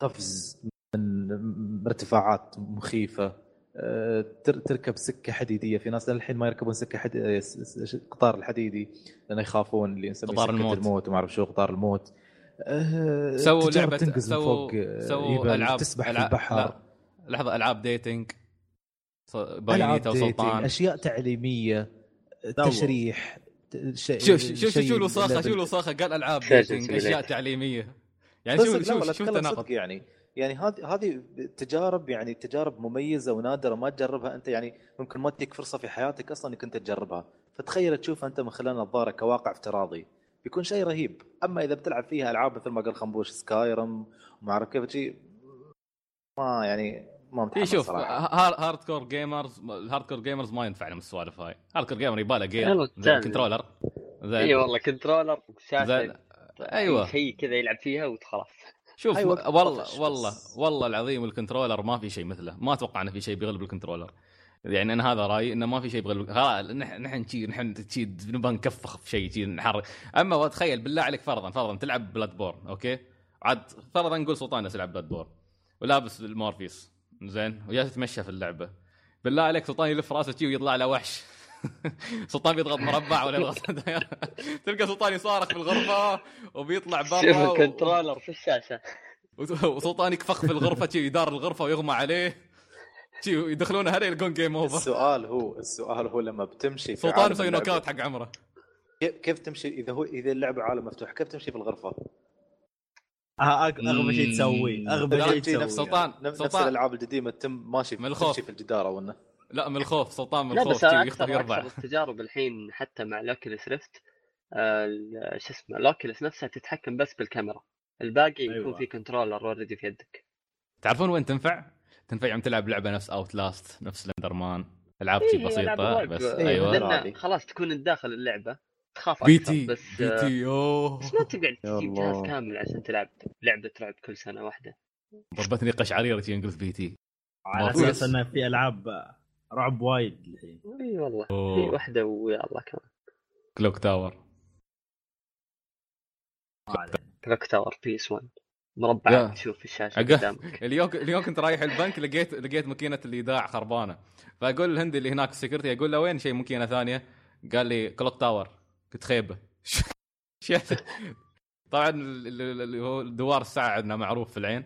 قفز من ارتفاعات مخيفة. تركب سكة حديدية. في ناس للحين ما يركبون سكة حد... قطار الحديدي لأن يخافون اللي نسميه قطار الموت. الموت وما أعرف شو قطار الموت. آه، سووا لعبة تنقز سووا فوق سووا جبل، ألعاب تسبح في ألعاب- البحر. لا. لحظة ألعاب dating Bayonetta وسلطان. أشياء تعليمية تشريح شيء شوف شوف شوف شو الوساخة. شو الوساخة؟ قال ألعاب dating. أشياء تعليمية. يعني صدق شو لا شو ولا شو اتكلم التناقض يعني. يعني هذه هذه تجارب يعني تجارب مميزة ونادرة ما تجربها أنت. يعني ممكن ما تجيك فرصة في حياتك أصلا إنك أنت تجربها. فتخيل تشوفها أنت من خلال نظارة كواقع افتراضي. بيكون شيء رهيب. أما إذا بتلعب فيها ألعاب مثل ما قال خنبوش Skyrim وما أعرف كيف شيء ما يعني ما اي متحمس شوف صراحة. hardcore gamers ال hardcore gamers ما ينفع لهم السوالف هاي. hardcore gamer يباله gear زين اي والله كنترولر زين شاشه أيوة. شيء كذا يلعب فيها وخلاص شوف أي وقت والله والله. والله العظيم ال controller ما في شيء مثله. ما أتوقع إنه في شيء بيغلب ال controller. يعني أنا هذا رأيي إنه ما في شيء بيغلب خلاص نحن نحن شي نحن شي نبغى نكفخ في شيء شي نحرك. أما تخيل بالله عليك فرضا فرضا تلعب Bloodborne okay؟ عاد فرضا نقول سلطان يلعب بلاد بورن. ولابس المورفيس زين؟ ويا تتمشى في اللعبة. بالله عليك سلطان يلف راسه ويطلع له وحش. (laughs) سلطان بيضغط مربع ولا يضغط. (laughs) (laughs) تلقى سلطان يصارخ في الغرفه وبيطلع شوف برا و- الكنترولر في الشاشة وسلطان يكفخ في الغرفة شي يدار الغرفة ويغمى عليه شي يدخلونه هلا يلقون جيم اوفر السؤال هو السؤال هو لما بتمشي في سلطان مسوي نوك اوت حق عمره كيف كيف تمشي إذا هو إذا اللعبة عالم مفتوح كيف تمشي في الغرفة؟ آه، أغبى شيء تسويه أغبى شيء تسويه نفس سلطان، نفس. الألعاب القديمه تم ماشي من الخوف. في الجدار أو انه لا من الخوف سلطان من لا الخوف بس أنا يخطر أكثر يربع أكثر التجارب الحين حتى مع ال Oculus Rift آه، ال- شو اسمه ال Oculus نفسها تتحكم بس بالكاميرا الباقي يكون أيوة. في controller already في يدك تعرفون وين تنفع؟ تنفع يوم تلعب لعبة نفس Outlast نفس Slender Man ألعاب إيه، شي بسيطة. بس آه، أيوة. أيوه خلاص تكون أنت داخل اللعبة تخاف بي تي بس بي آه، تي أوه بس ما تقعد تجيب. جهاز كامل عشان تلعب لعبة رعب كل سنة واحدة ضربتني قشعريره شي انقلت بي تي على أساس في. إنه في ألعاب رعب وايد الحين إي والله في. واحدة ويا الله كمان كلوك تاور. كلوك تاور بيس 1 يا. مربعات تشوف في الشاشة. قدامك (laughs) اليوم اليوم كنت رايح البنك لقيت لقيت ماكينة الإيداع خربانة فأقول الهندي اللي هناك ال security أقول له وين شيء ماكينة ثانية؟ قال لي clock tower قلت خيبة شو؟ (laughs) طبعا ال- ال- اللي هو دوار الساعة عندنا معروف في العين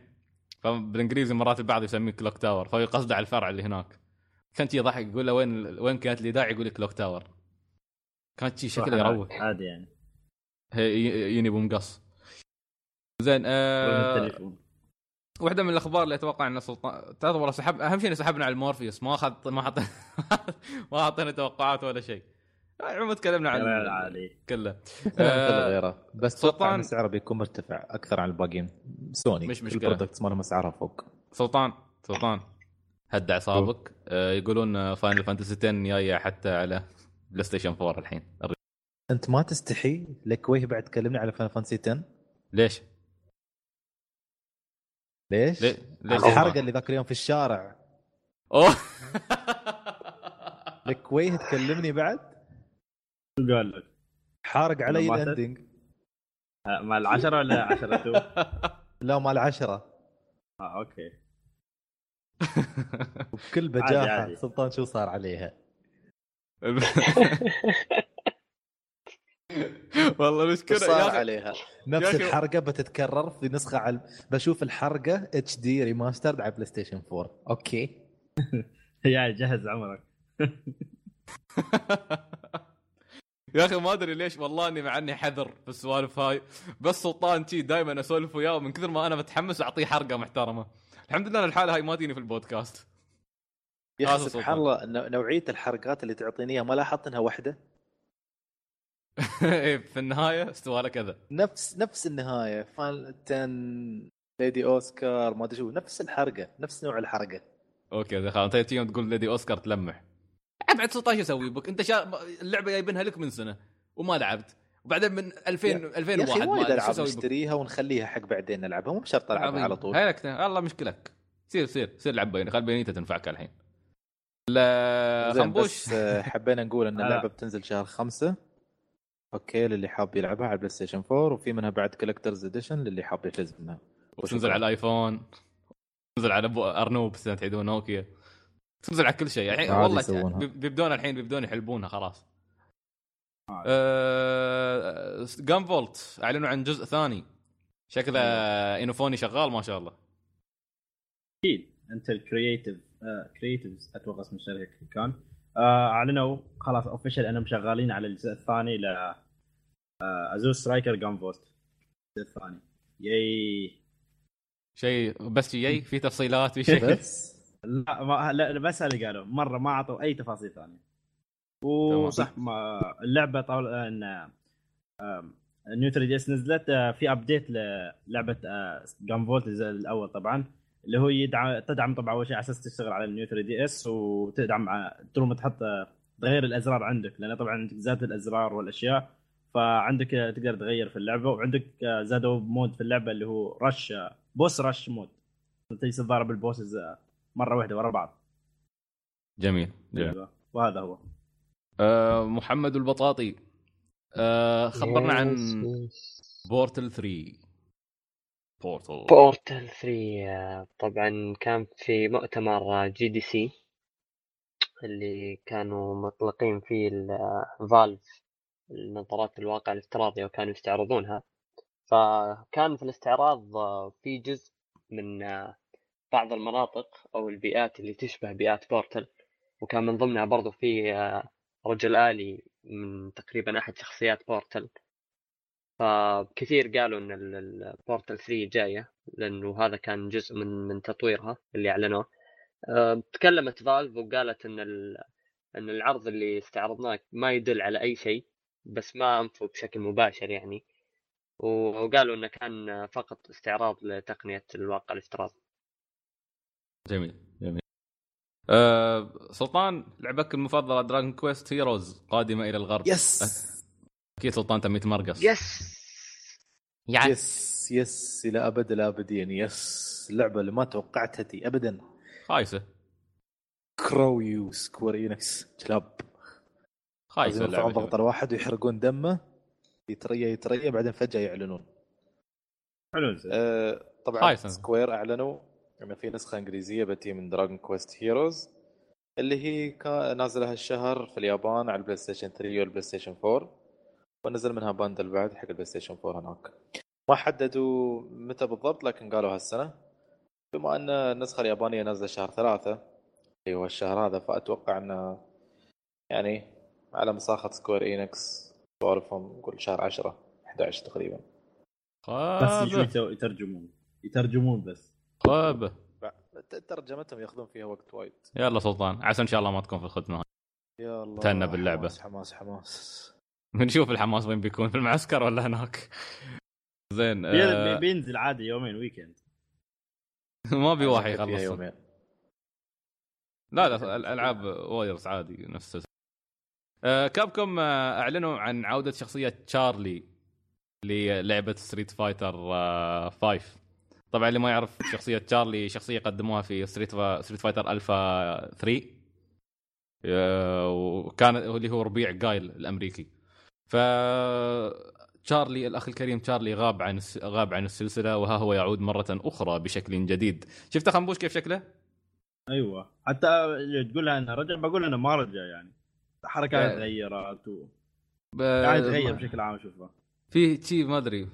فبالإنجليزي مرات البعض يسميه clock tower فهو قصده على الفرع اللي هناك كان شي ضحك يقول له وين وين ماكينة الايداع يقول لي clock tower كانت شي شكله يروح. عادي يعني. يني بمقص زين آه واحدة من الأخبار اللي أتوقع إن سلطان تعرف والله سحب أهم شيء سحبنا على المورفيوس. ما اخذ ما حط (laughs) ما حطينا توقعات ولا شيء. عموما تكلمنا عن كلام عالي كله. (laughs) آه، غيره. بس سلطان- سعره بيكون مرتفع أكثر عن الباقيين. سوني. مش مشكلة. ال products مالهم اسعارها فوق. سلطان سلطان. هد اعصابك آه، يقولون Final Fantasy 10 جاية حتى على PlayStation 4 الحين أنت ما تستحي لك ويه بعد تكلمني على Final Fantasy 10 ليش؟ ليش؟ ليش؟ الحرقة اللي ذاك اليوم في الشارع أوه (laughs) لك ويه تكلمني بعد شو قال لك؟ حارق علي؟ ال ending آه، مع العشرة ولا عشرة two؟ (laughs) لا مال عشرة آه أوكي وبكل بجاحة عادي. سلطان شو صار عليها؟ (laughs) والله شو المشكلة صار عليها؟ نفس الحرقة بتتكرر في نسخة على بشوف الحرقة HD remastered على PlayStation 4 أوكي. (laughs) يا جهز عمرك. (laughs) يا أخي ما أدري ليش والله إني مع إني حذر في السوالف هاي. بس سلطان تي دائما أسولف وياه ومن كثر ما أنا متحمس أعطيه حرقة محترمة. الحمد لله الحالة هاي ما تجيني في البودكاست. يا أخي. سبحان الله نوع- نوعية الحرقات اللي تعطيني إياها ما لاحظت إنها واحدة (laughs) إيه، في النهاية استوى له كذا. نفس نفس النهاية. Final 10 Lady Oscar ما أدري شو نفس الحرقه نفس نوع الحرقه أوكي زين خلاص أنت يوم تقول Lady Oscar تلمح. سلطان شو أسوي؟ بك أنت شا... اللعبة جايبينها لك من سنة وما لعبت. وبعدين من 2000 يا 2001 أخي ما وايد ألعاب نشتريها ونخليها حق بعدين نلعبها مو بشرط ألعبها على طول. هاي لك والله مشكلك. سير سير سير لعب بيني. خل بينيتا تنفعك الحين. لا خنبوش. بس آه، حبينا نقول إن لا. (laughs) اللعبة بتنزل شهر خمسة. أوكي للي حاب يلعبها على البلاي ستيشن 4 وفي منها بعد كولكترز اديشن للي حاب يفوز منها. وتنزل على الايفون تنزل على أرنوب تعيدون نوكيا. تنزل على كل شيء. الحين عادي والله بيبدون الحين بيبدون يحلبونها خلاص. آه... Gunvolt أعلنوا عن جزء ثاني. شكله إنوفوني شغال ما شاء الله. أكيد. Inti Creative Creates أتوقع اسم الشركة كان. آه، أعلنوا خلاص official أنهم شغالين على الجزء الثاني ل Azure Striker Gunvolt الجزء الثاني. ياي شيء بس يي في تفصيلات؟ في (laughs) شيء؟ بس. لا, ما لا بس اللي قالوا. مرة ما أعطوا أي تفاصيل ثانية. وصح اللعبة طول إن New 3DS نزلت آه، في update للعبة Gunvolt الجزء الأول طبعا اللي هو يدعم تدعم طبعا أول شيء على أساس تشتغل على ال New 3DS وتدعم طول ما تحط آه، تغير الأزرار عندك لأن طبعا عندك زاد الأزرار والأشياء فعندك آه، تقدر تغير في اللعبة وعندك آه، زادوا mode في اللعبة اللي هو rush آه، boss rush mode انت تضارب ال bosses آه، مرة واحدة ورا بعض. جميل جميل. أيوة. وهذا هو. آه محمد البطاطي. آه خبرنا عن yes. Portal 3 Portal. Portal 3 آه، طبعا كان في مؤتمر GDC اللي كانوا مطلقين فيه ال Valve النظارات الواقع الافتراضي وكانوا يستعرضونها. فكان في الاستعراض آه، في جزء من آه، بعض المناطق أو البيئات اللي تشبه بيئات بورتل وكان من ضمنها برضو في آه، رجل آلي من تقريبا أحد شخصيات بورتل فكثير قالوا إن ال- ال- بورتل 3 جاية لأنه هذا كان جزء من من تطويرها اللي أعلنوه. أه، تكلمت فالف وقالت إن إن العرض اللي استعرضناه ما يدل على أي شيء بس ما أنفوا بشكل مباشر يعني. وقالوا إنه كان فقط استعراض لتقنية الواقع الافتراضي. جميل. آه سلطان لعبك المفضلة Dragon Quest Heroes قادمة إلى الغرب. yes أكيد سلطان تم يتمرقص yes يعني yes yes إلى أبد الابدين yes اللعبه اللي ما توقعتها دي ابدا. خايسة. كرويو Square Enix كلاب خايسة يرفعون اللعبة. ضغط الواحد ويحرقون دمه. يتريا يتريا بعدين فجأة يعلنون. حلو زين. آه، طبعا خايسة. Square أعلنوا. انه في نسخة إنجليزية بتي من Dragon Quest Heroes اللي هي كا- نازلة هالشهر في اليابان على ال PlayStation 3 وال PlayStation 4 ونزل منها bundle بعد حق ال PlayStation 4 هناك. ما حددوا متى بالضبط لكن قالوا هالسنة. بما أن النسخة اليابانية نازلة شهر ثلاثة اللي هو الشهر هذا فأتوقع انه يعني على مساخة Square Enix سوالفهم نقول شهر 10 11 تقريبا. بس يترجمون. يترجمون بس. خابه ت- ترجمتهم ياخذون فيها وقت وايد. يلا سلطان عسى إن شاء الله ما تكون في الخدمه هاي. يا الله تهنا باللعبة. حماس حماس حماس. نشوف الحماس وين بيكون في المعسكر ولا هناك؟ زين آه بي- بينزل عادي يومين weekend ما بي واحد يخلص. يومين. لا لا (laughs) الألعاب وايرز عادي نفس. آه Capcom آه أعلنوا عن عودة شخصية تشارلي للعبة Street Fighter آه 5 طبعا اللي ما يعرف شخصية تشارلي شخصية قدموها في Street Figh... Street Fighter Alpha 3 آه وكان اللي هو رفيج Guile الأمريكي ف تشارلي الأخ الكريم تشارلي غاب عن. غاب عن السلسلة وها هو يعود مرة أخرى بشكل جديد شفت خنبوش كيف شكله؟ أيوه حتى تقول انه رجع بقول انه ما رجع يعني حركات لا. تغيرت و... ب... قاعد يتغير بشكل عام اشوفه في شي ما أدري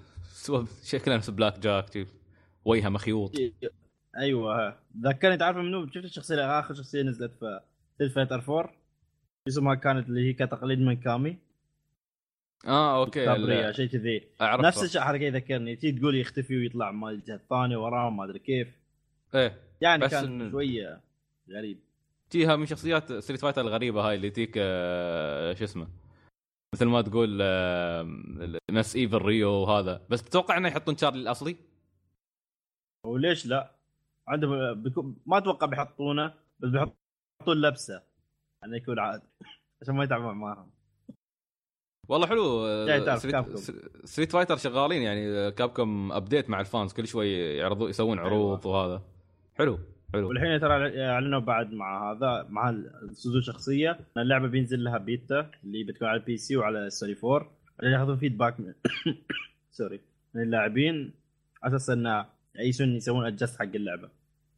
شكله نفس Black Jack شي وجهه مخيوط. أيوه. ذكرني تعرف منو شفت الشخصية آخر شخصية نزلت في Street Fighter 4 اسمها كانت اللي هي كتقليد من Cammy. آه أوكي شيء كذي. نفس الشيء حركه يذكرني تي تقول يختفي ويطلع مال الجهة الثانية وراه ما أدري كيف. إيه يعني بس كان إن- شوية غريب. جيها من شخصيات Street Fighter الغريبة هاي اللي تيك آه، شو اسمه مثل ما تقول آه، نفس Evil Ryu وهذا. بس تتوقع إنه يحطون تشارلي الأصلي؟ وليش لا؟ عندهم بيكون ما أتوقع بيحطونه بس بيحطون لبسه. انه يكون عاد عشان ما يتعبون معاهم. والله حلو. يعني Street, Fighter شغالين يعني Capcom update مع ال fans كل شوي يعرضوا يسوون عروض وهذا. حلو حلو. والحين ترى اعلنوا بعد مع هذا مع السوزو شخصية. إن اللعبة بينزل لها بيتا اللي بتكون على ال PC وعلى السوني 4 عشان ياخذون feedback من (coughs) sorry من اللاعبين. على أساس إنه يعيشون يسوون adjust حق اللعبة.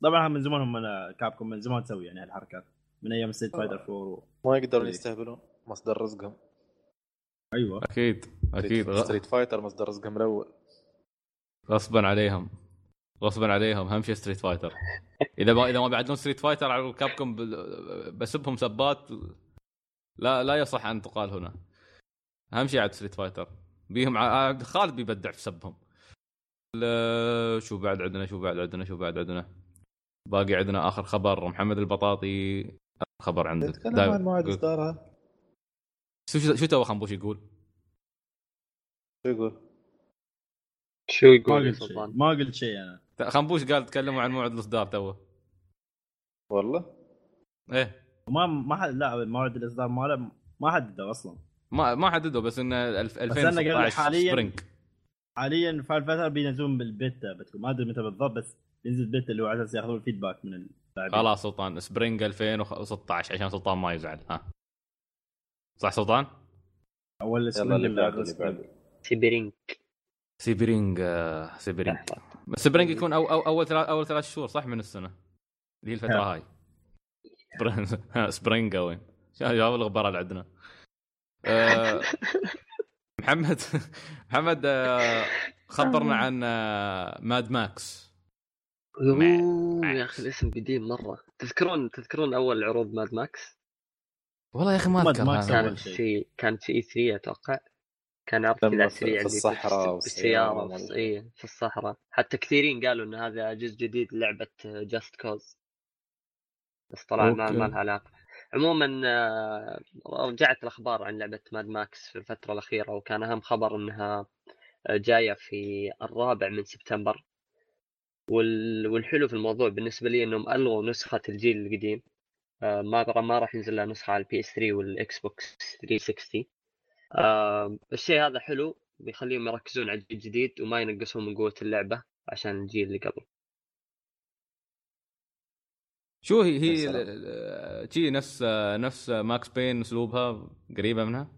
طبعا من زمان هم Capcom من زمان تسوي يعني هالحركات. من أيام Street Fighter 4 و... ما يقدرون إيه. يستهبلون مصدر رزقهم. أيوه. أكيد أكيد. ستريت Fighter مصدر رزقهم الأول. غصبا عليهم. غصبا عليهم. اهم شيء Street Fighter إذا ما إذا ما بيعدلون Street Fighter على Capcom بسبهم سبات لا لا يصح أن تقال هنا. اهم شيء عاد Street Fighter بيهم ع- عبد خالد بيبدع في سبهم. شو بعد عندنا شو بعد عندنا شو بعد عندنا باقي عندنا آخر خبر محمد البطاطي خبر عندك نتكلم دايم. عن موعد. إصدارها شو شو شو تو خنبوش يقول؟ شو يقول؟ شو ما يقول يا قلت شيء؟ ما قلت شيء أنا خنبوش قال تكلموا عن موعد الإصدار تو والله إيه ما ما حد لا موعد الإصدار ماله ما حدده أصلا ما ما حددوا بس إنه ألف- أنا قال 2016 حالياً- سبرينج حاليا في الفترة بينزلون بالبيتا بتكون ما أدري متى بالضبط بس ينزل بيتا اللي هو على أساس ياخذون ال feedback من اللاعبين. خلاص سلطان spring 2016 عشان سلطان ما يزعل ها. صح سلطان؟ أول يلا اللي بعده اللي بعده. spring لحظة. بس spring يكون أو أو أول ثلاث أول ثلاث شهور صح من السنة؟ اللي هي الفترة هاي. spring- spring وين؟ جواب الغبار اللي عندنا. آه، (laughs) محمد (laughs) محمد آه، خبرنا عن آه، Mad Max. يا أخي الاسم قديم مرة. تذكرون تذكرون أول عروض Mad Max؟ والله يا أخي ما أذكر كانت شيء. في كانت في E3 أتوقع. كان عرض كذا في- سريع في الصحراء بالسيارة إيه، في الصحراء. حتى كثيرين قالوا إن هذا جزء جديد لعبة Just Cause بس طلع. ما لها علاقة. عموما آه، رجعت الأخبار عن لعبة Mad Max في الفترة الأخيرة وكان أهم خبر إنها آه، جاية في الرابع من سبتمبر. وال- والحلو في الموضوع بالنسبة لي إنهم ألغوا نسخة الجيل القديم. آه، ما ما راح ينزل لها نسخة على ال PS 3 وال Xbox 360 آه، الشيء هذا حلو بيخليهم يركزون على الجيل الجديد وما ينقصون من قوة اللعبة عشان الجيل اللي قبل. شو هي هي شي نفس نفس Max Payne أسلوبها قريبة منها؟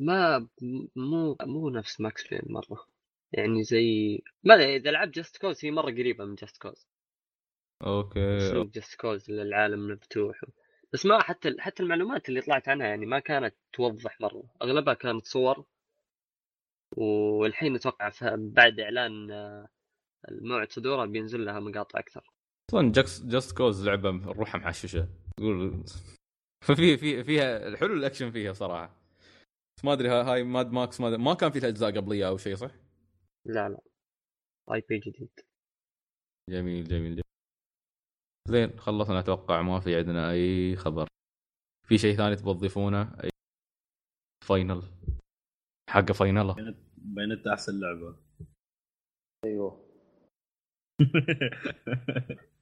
ما مو مو نفس Max Payne مرة. يعني زي ما إذا لعبت Just Cause هي مرة قريبة من Just Cause أوكي. اسلوب Just Cause للعالم المفتوح بس ما حتى حتى المعلومات اللي طلعت عنها يعني ما كانت توضح مرة. أغلبها كانت صور. والحين أتوقع بعد إعلان آه، الموعد صدورها بينزل لها مقاطع أكثر. أصلا Jux Just Cause لعبة روحها محششة. تقول ففي (laughs) في فيها الحلو الأكشن فيها صراحة. بس ما أدري ها- هاي Mad Max ما, ما كان فيها أجزاء قبلية أو شيء صح؟ لا لا. IP جديد. جميل جميل جميل. زين خلصنا. أتوقع ما في عندنا أي خبر. في شيء ثاني تبغى تضيفونه أي final حق final بينت أحسن لعبة. أيوه. (laughs)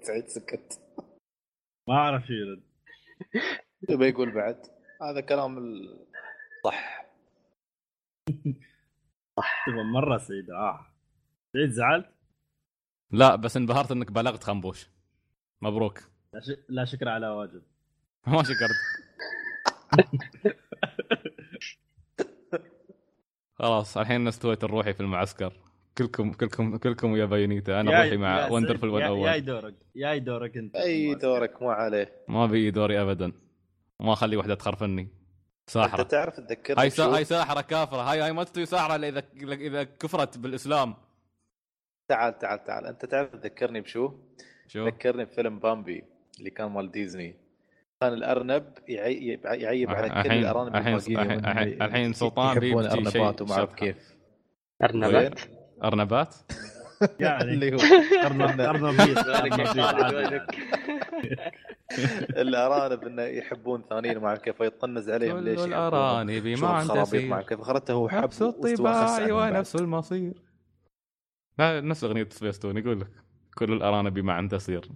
سعيد سكت. ما أعرف شو يرد. يبي يقول بعد؟ هذا كلام ال... صح. تبغى مرة سعيد آه. سعيد زعلت؟ لا بس انبهرت إنك بلغت خنبوش. مبروك. لا, ش... لا شكر على واجب. (laughs) ما شكرت. (laughs) خلاص الحين استويت الروحي في المعسكر. كلكم كلكم كلكم يا بايونيتا. أنا يا- روحي مع يا وندرفل سعيد، يا- ياي دورك. ياي دورك أنت. أي دورك ما عليه. ما بي دوري ابدا. ما أخلي وحدة تخرفني. أنت ساحره تعرف تذكرني هاي سا... هاي ساحرة كافرة. هاي هاي ما تستوي ساحرة إلا اذا إذا كفرت بالإسلام. تعال تعال تعال. أنت تعرف تذكرني بشو؟ شو؟ ذكرني بفيلم بامبي اللي كان مال ديزني. كان الأرنب يعي- يعيب على كل الأرانب الحين الحين سلطان يحبون شيء أرنبات وما أعرف. كيف. أرنبات؟ أرنبات؟ (laughs) يعني. اللي هو ارنب ارنبيط (laughs) الأرانب إنه يحبون ثانيين اعرف كيف فيطنز عليهم ليش الارانب ما عنده مع سير. كيف؟ اخرته هو حب نفس الطباع. ونفس المصير. لا نفس أغنية سبيستون يقول لك كل الأرانب معا تسير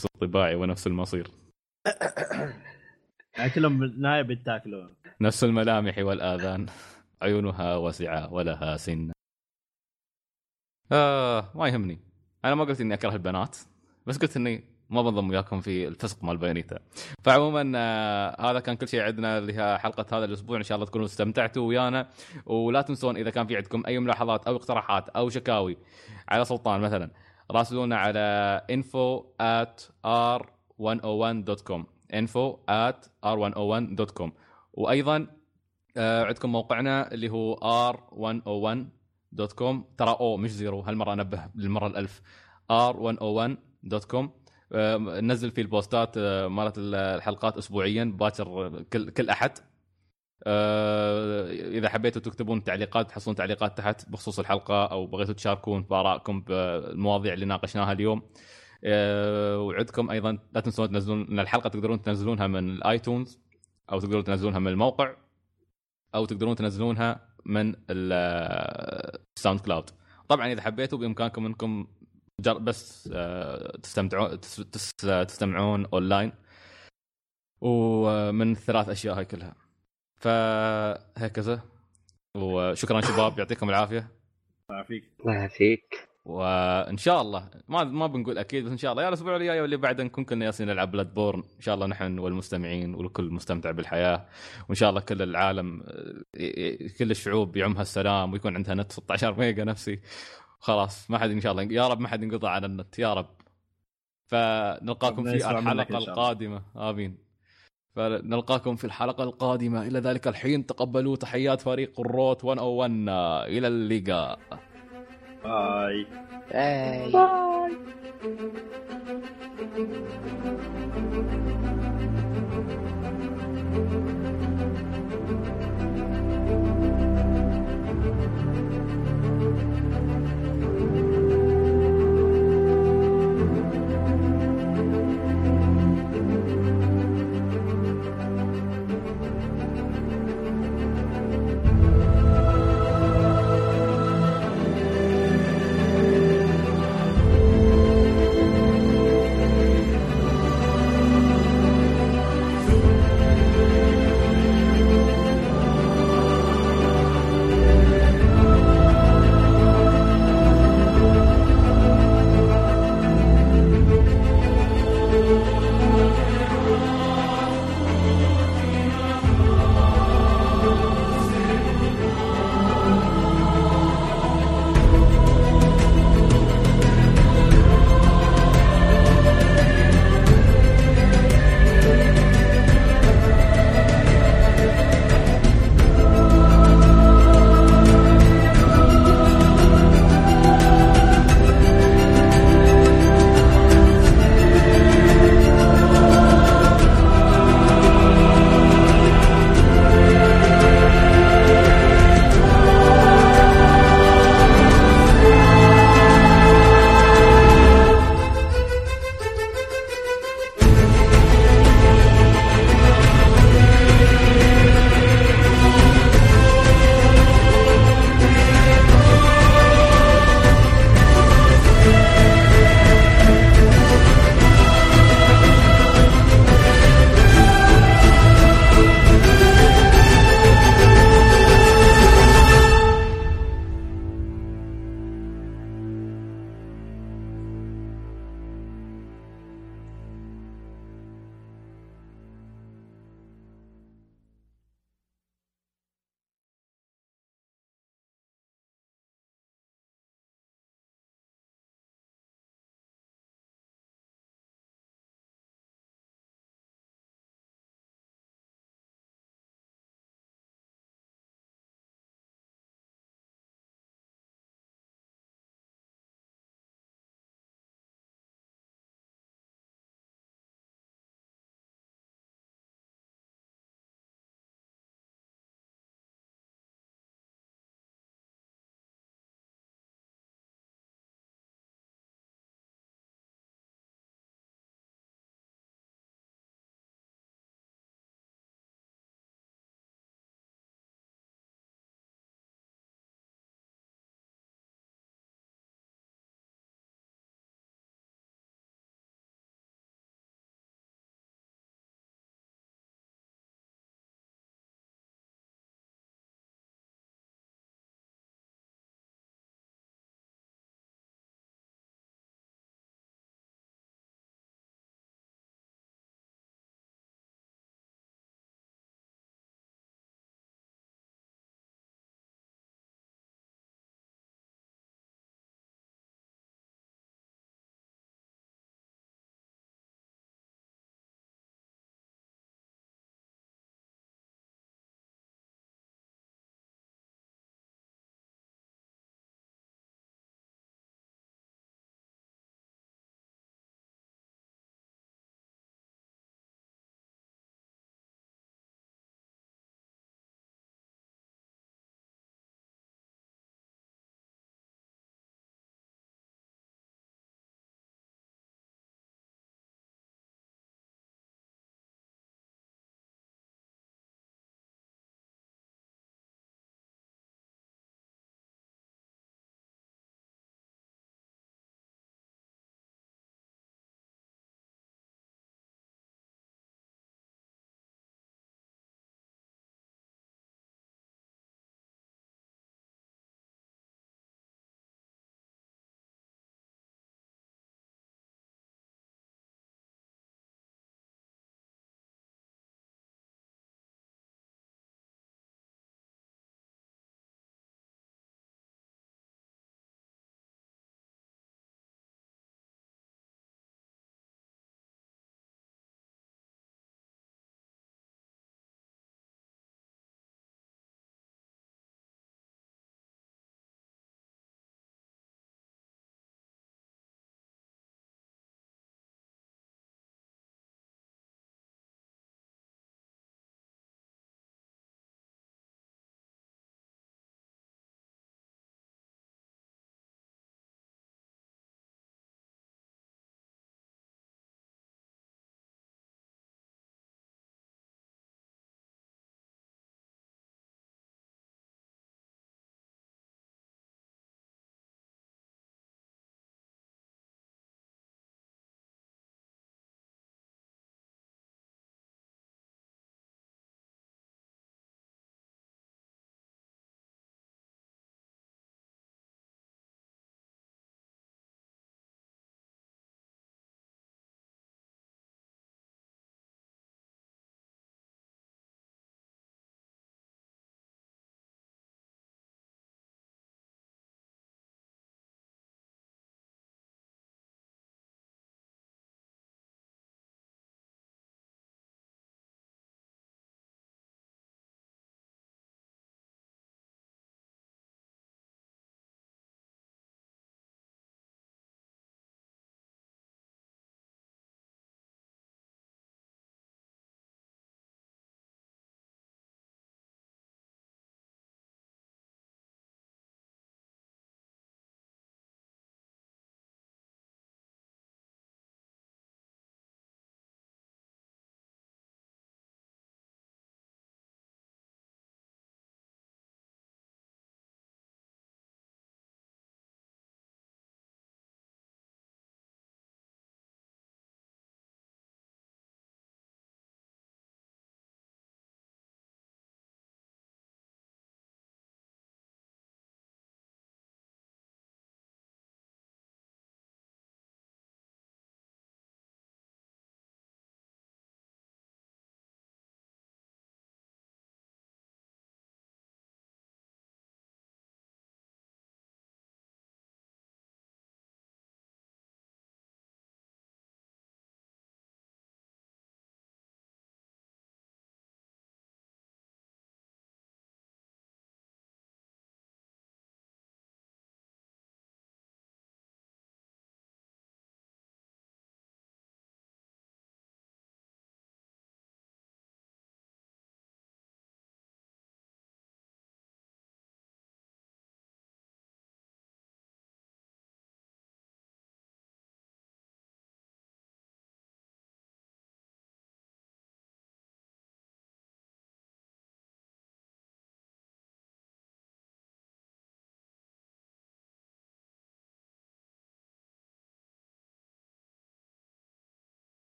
نفس الطباع ونفس المصير. يعني كلهم بالنهايه بيتاكلون نفس الملامح والآذان. عيونها واسعة ولها سن آه ما يهمني. أنا ما قلت إني أكره البنات بس قلت إني ما بنضم وياكم في الفسق مال بيانيتا فعموما آه هذا كان كل شيء عندنا اللي هي حلقة هذا الأسبوع. إن شاء الله تكونوا استمتعتوا ويانا. ولا تنسون إذا كان في عندكم أي ملاحظات أو اقتراحات أو شكاوي على سلطان مثلا راسلونا على info at r101.com info at r101.com وأيضا آه عندكم موقعنا اللي هو r101.com ترى أو مش زيرو. هالمرة أنبه للمرة الألف. r101.com آه ننزل فيه البوستات آه مالت الحلقات اسبوعيا. باكر كل كل أحد. آه إذا حبيتوا تكتبون تعليقات تحصلون تعليقات تحت بخصوص الحلقة أو بغيتوا تشاركون بارائكم بالمواضيع اللي ناقشناها اليوم. آه وعدكم أيضا لا تنسون تنزلون إن الحلقة تقدرون تنزلونها من ال iTunes أو تقدرون تنزلونها من الموقع أو تقدرون تنزلونها من ال SoundCloud طبعا إذا حبيتوا بإمكانكم إنكم جر بس آه، تستمتعون تس- تس- تستمعون اونلاين ومن الثلاث أشياء هاي كلها. فهكذا وشكرا شباب يعطيكم العافية. يعافيك. الله يعافيك. وإن شاء الله ما ما بنقول أكيد بس إن شاء الله يا الأسبوع الجاي واللي بعده نكون كنا ياسين نلعب Bloodborne إن شاء الله نحن والمستمعين والكل مستمتع بالحياة. وإن شاء الله كل العالم كل الشعوب يعمها السلام ويكون عندها نت 16 ميجا نفسي. خلاص ما حد إن شاء الله يا رب ما حد ينقطع عن النت يا رب. فنلقاكم في الحلقة. القادمة. آمين. فنلقاكم في الحلقة القادمة. إلى ذلك الحين تقبلوا تحيات فريق الروت 101 إلى اللقاء. باي باي باي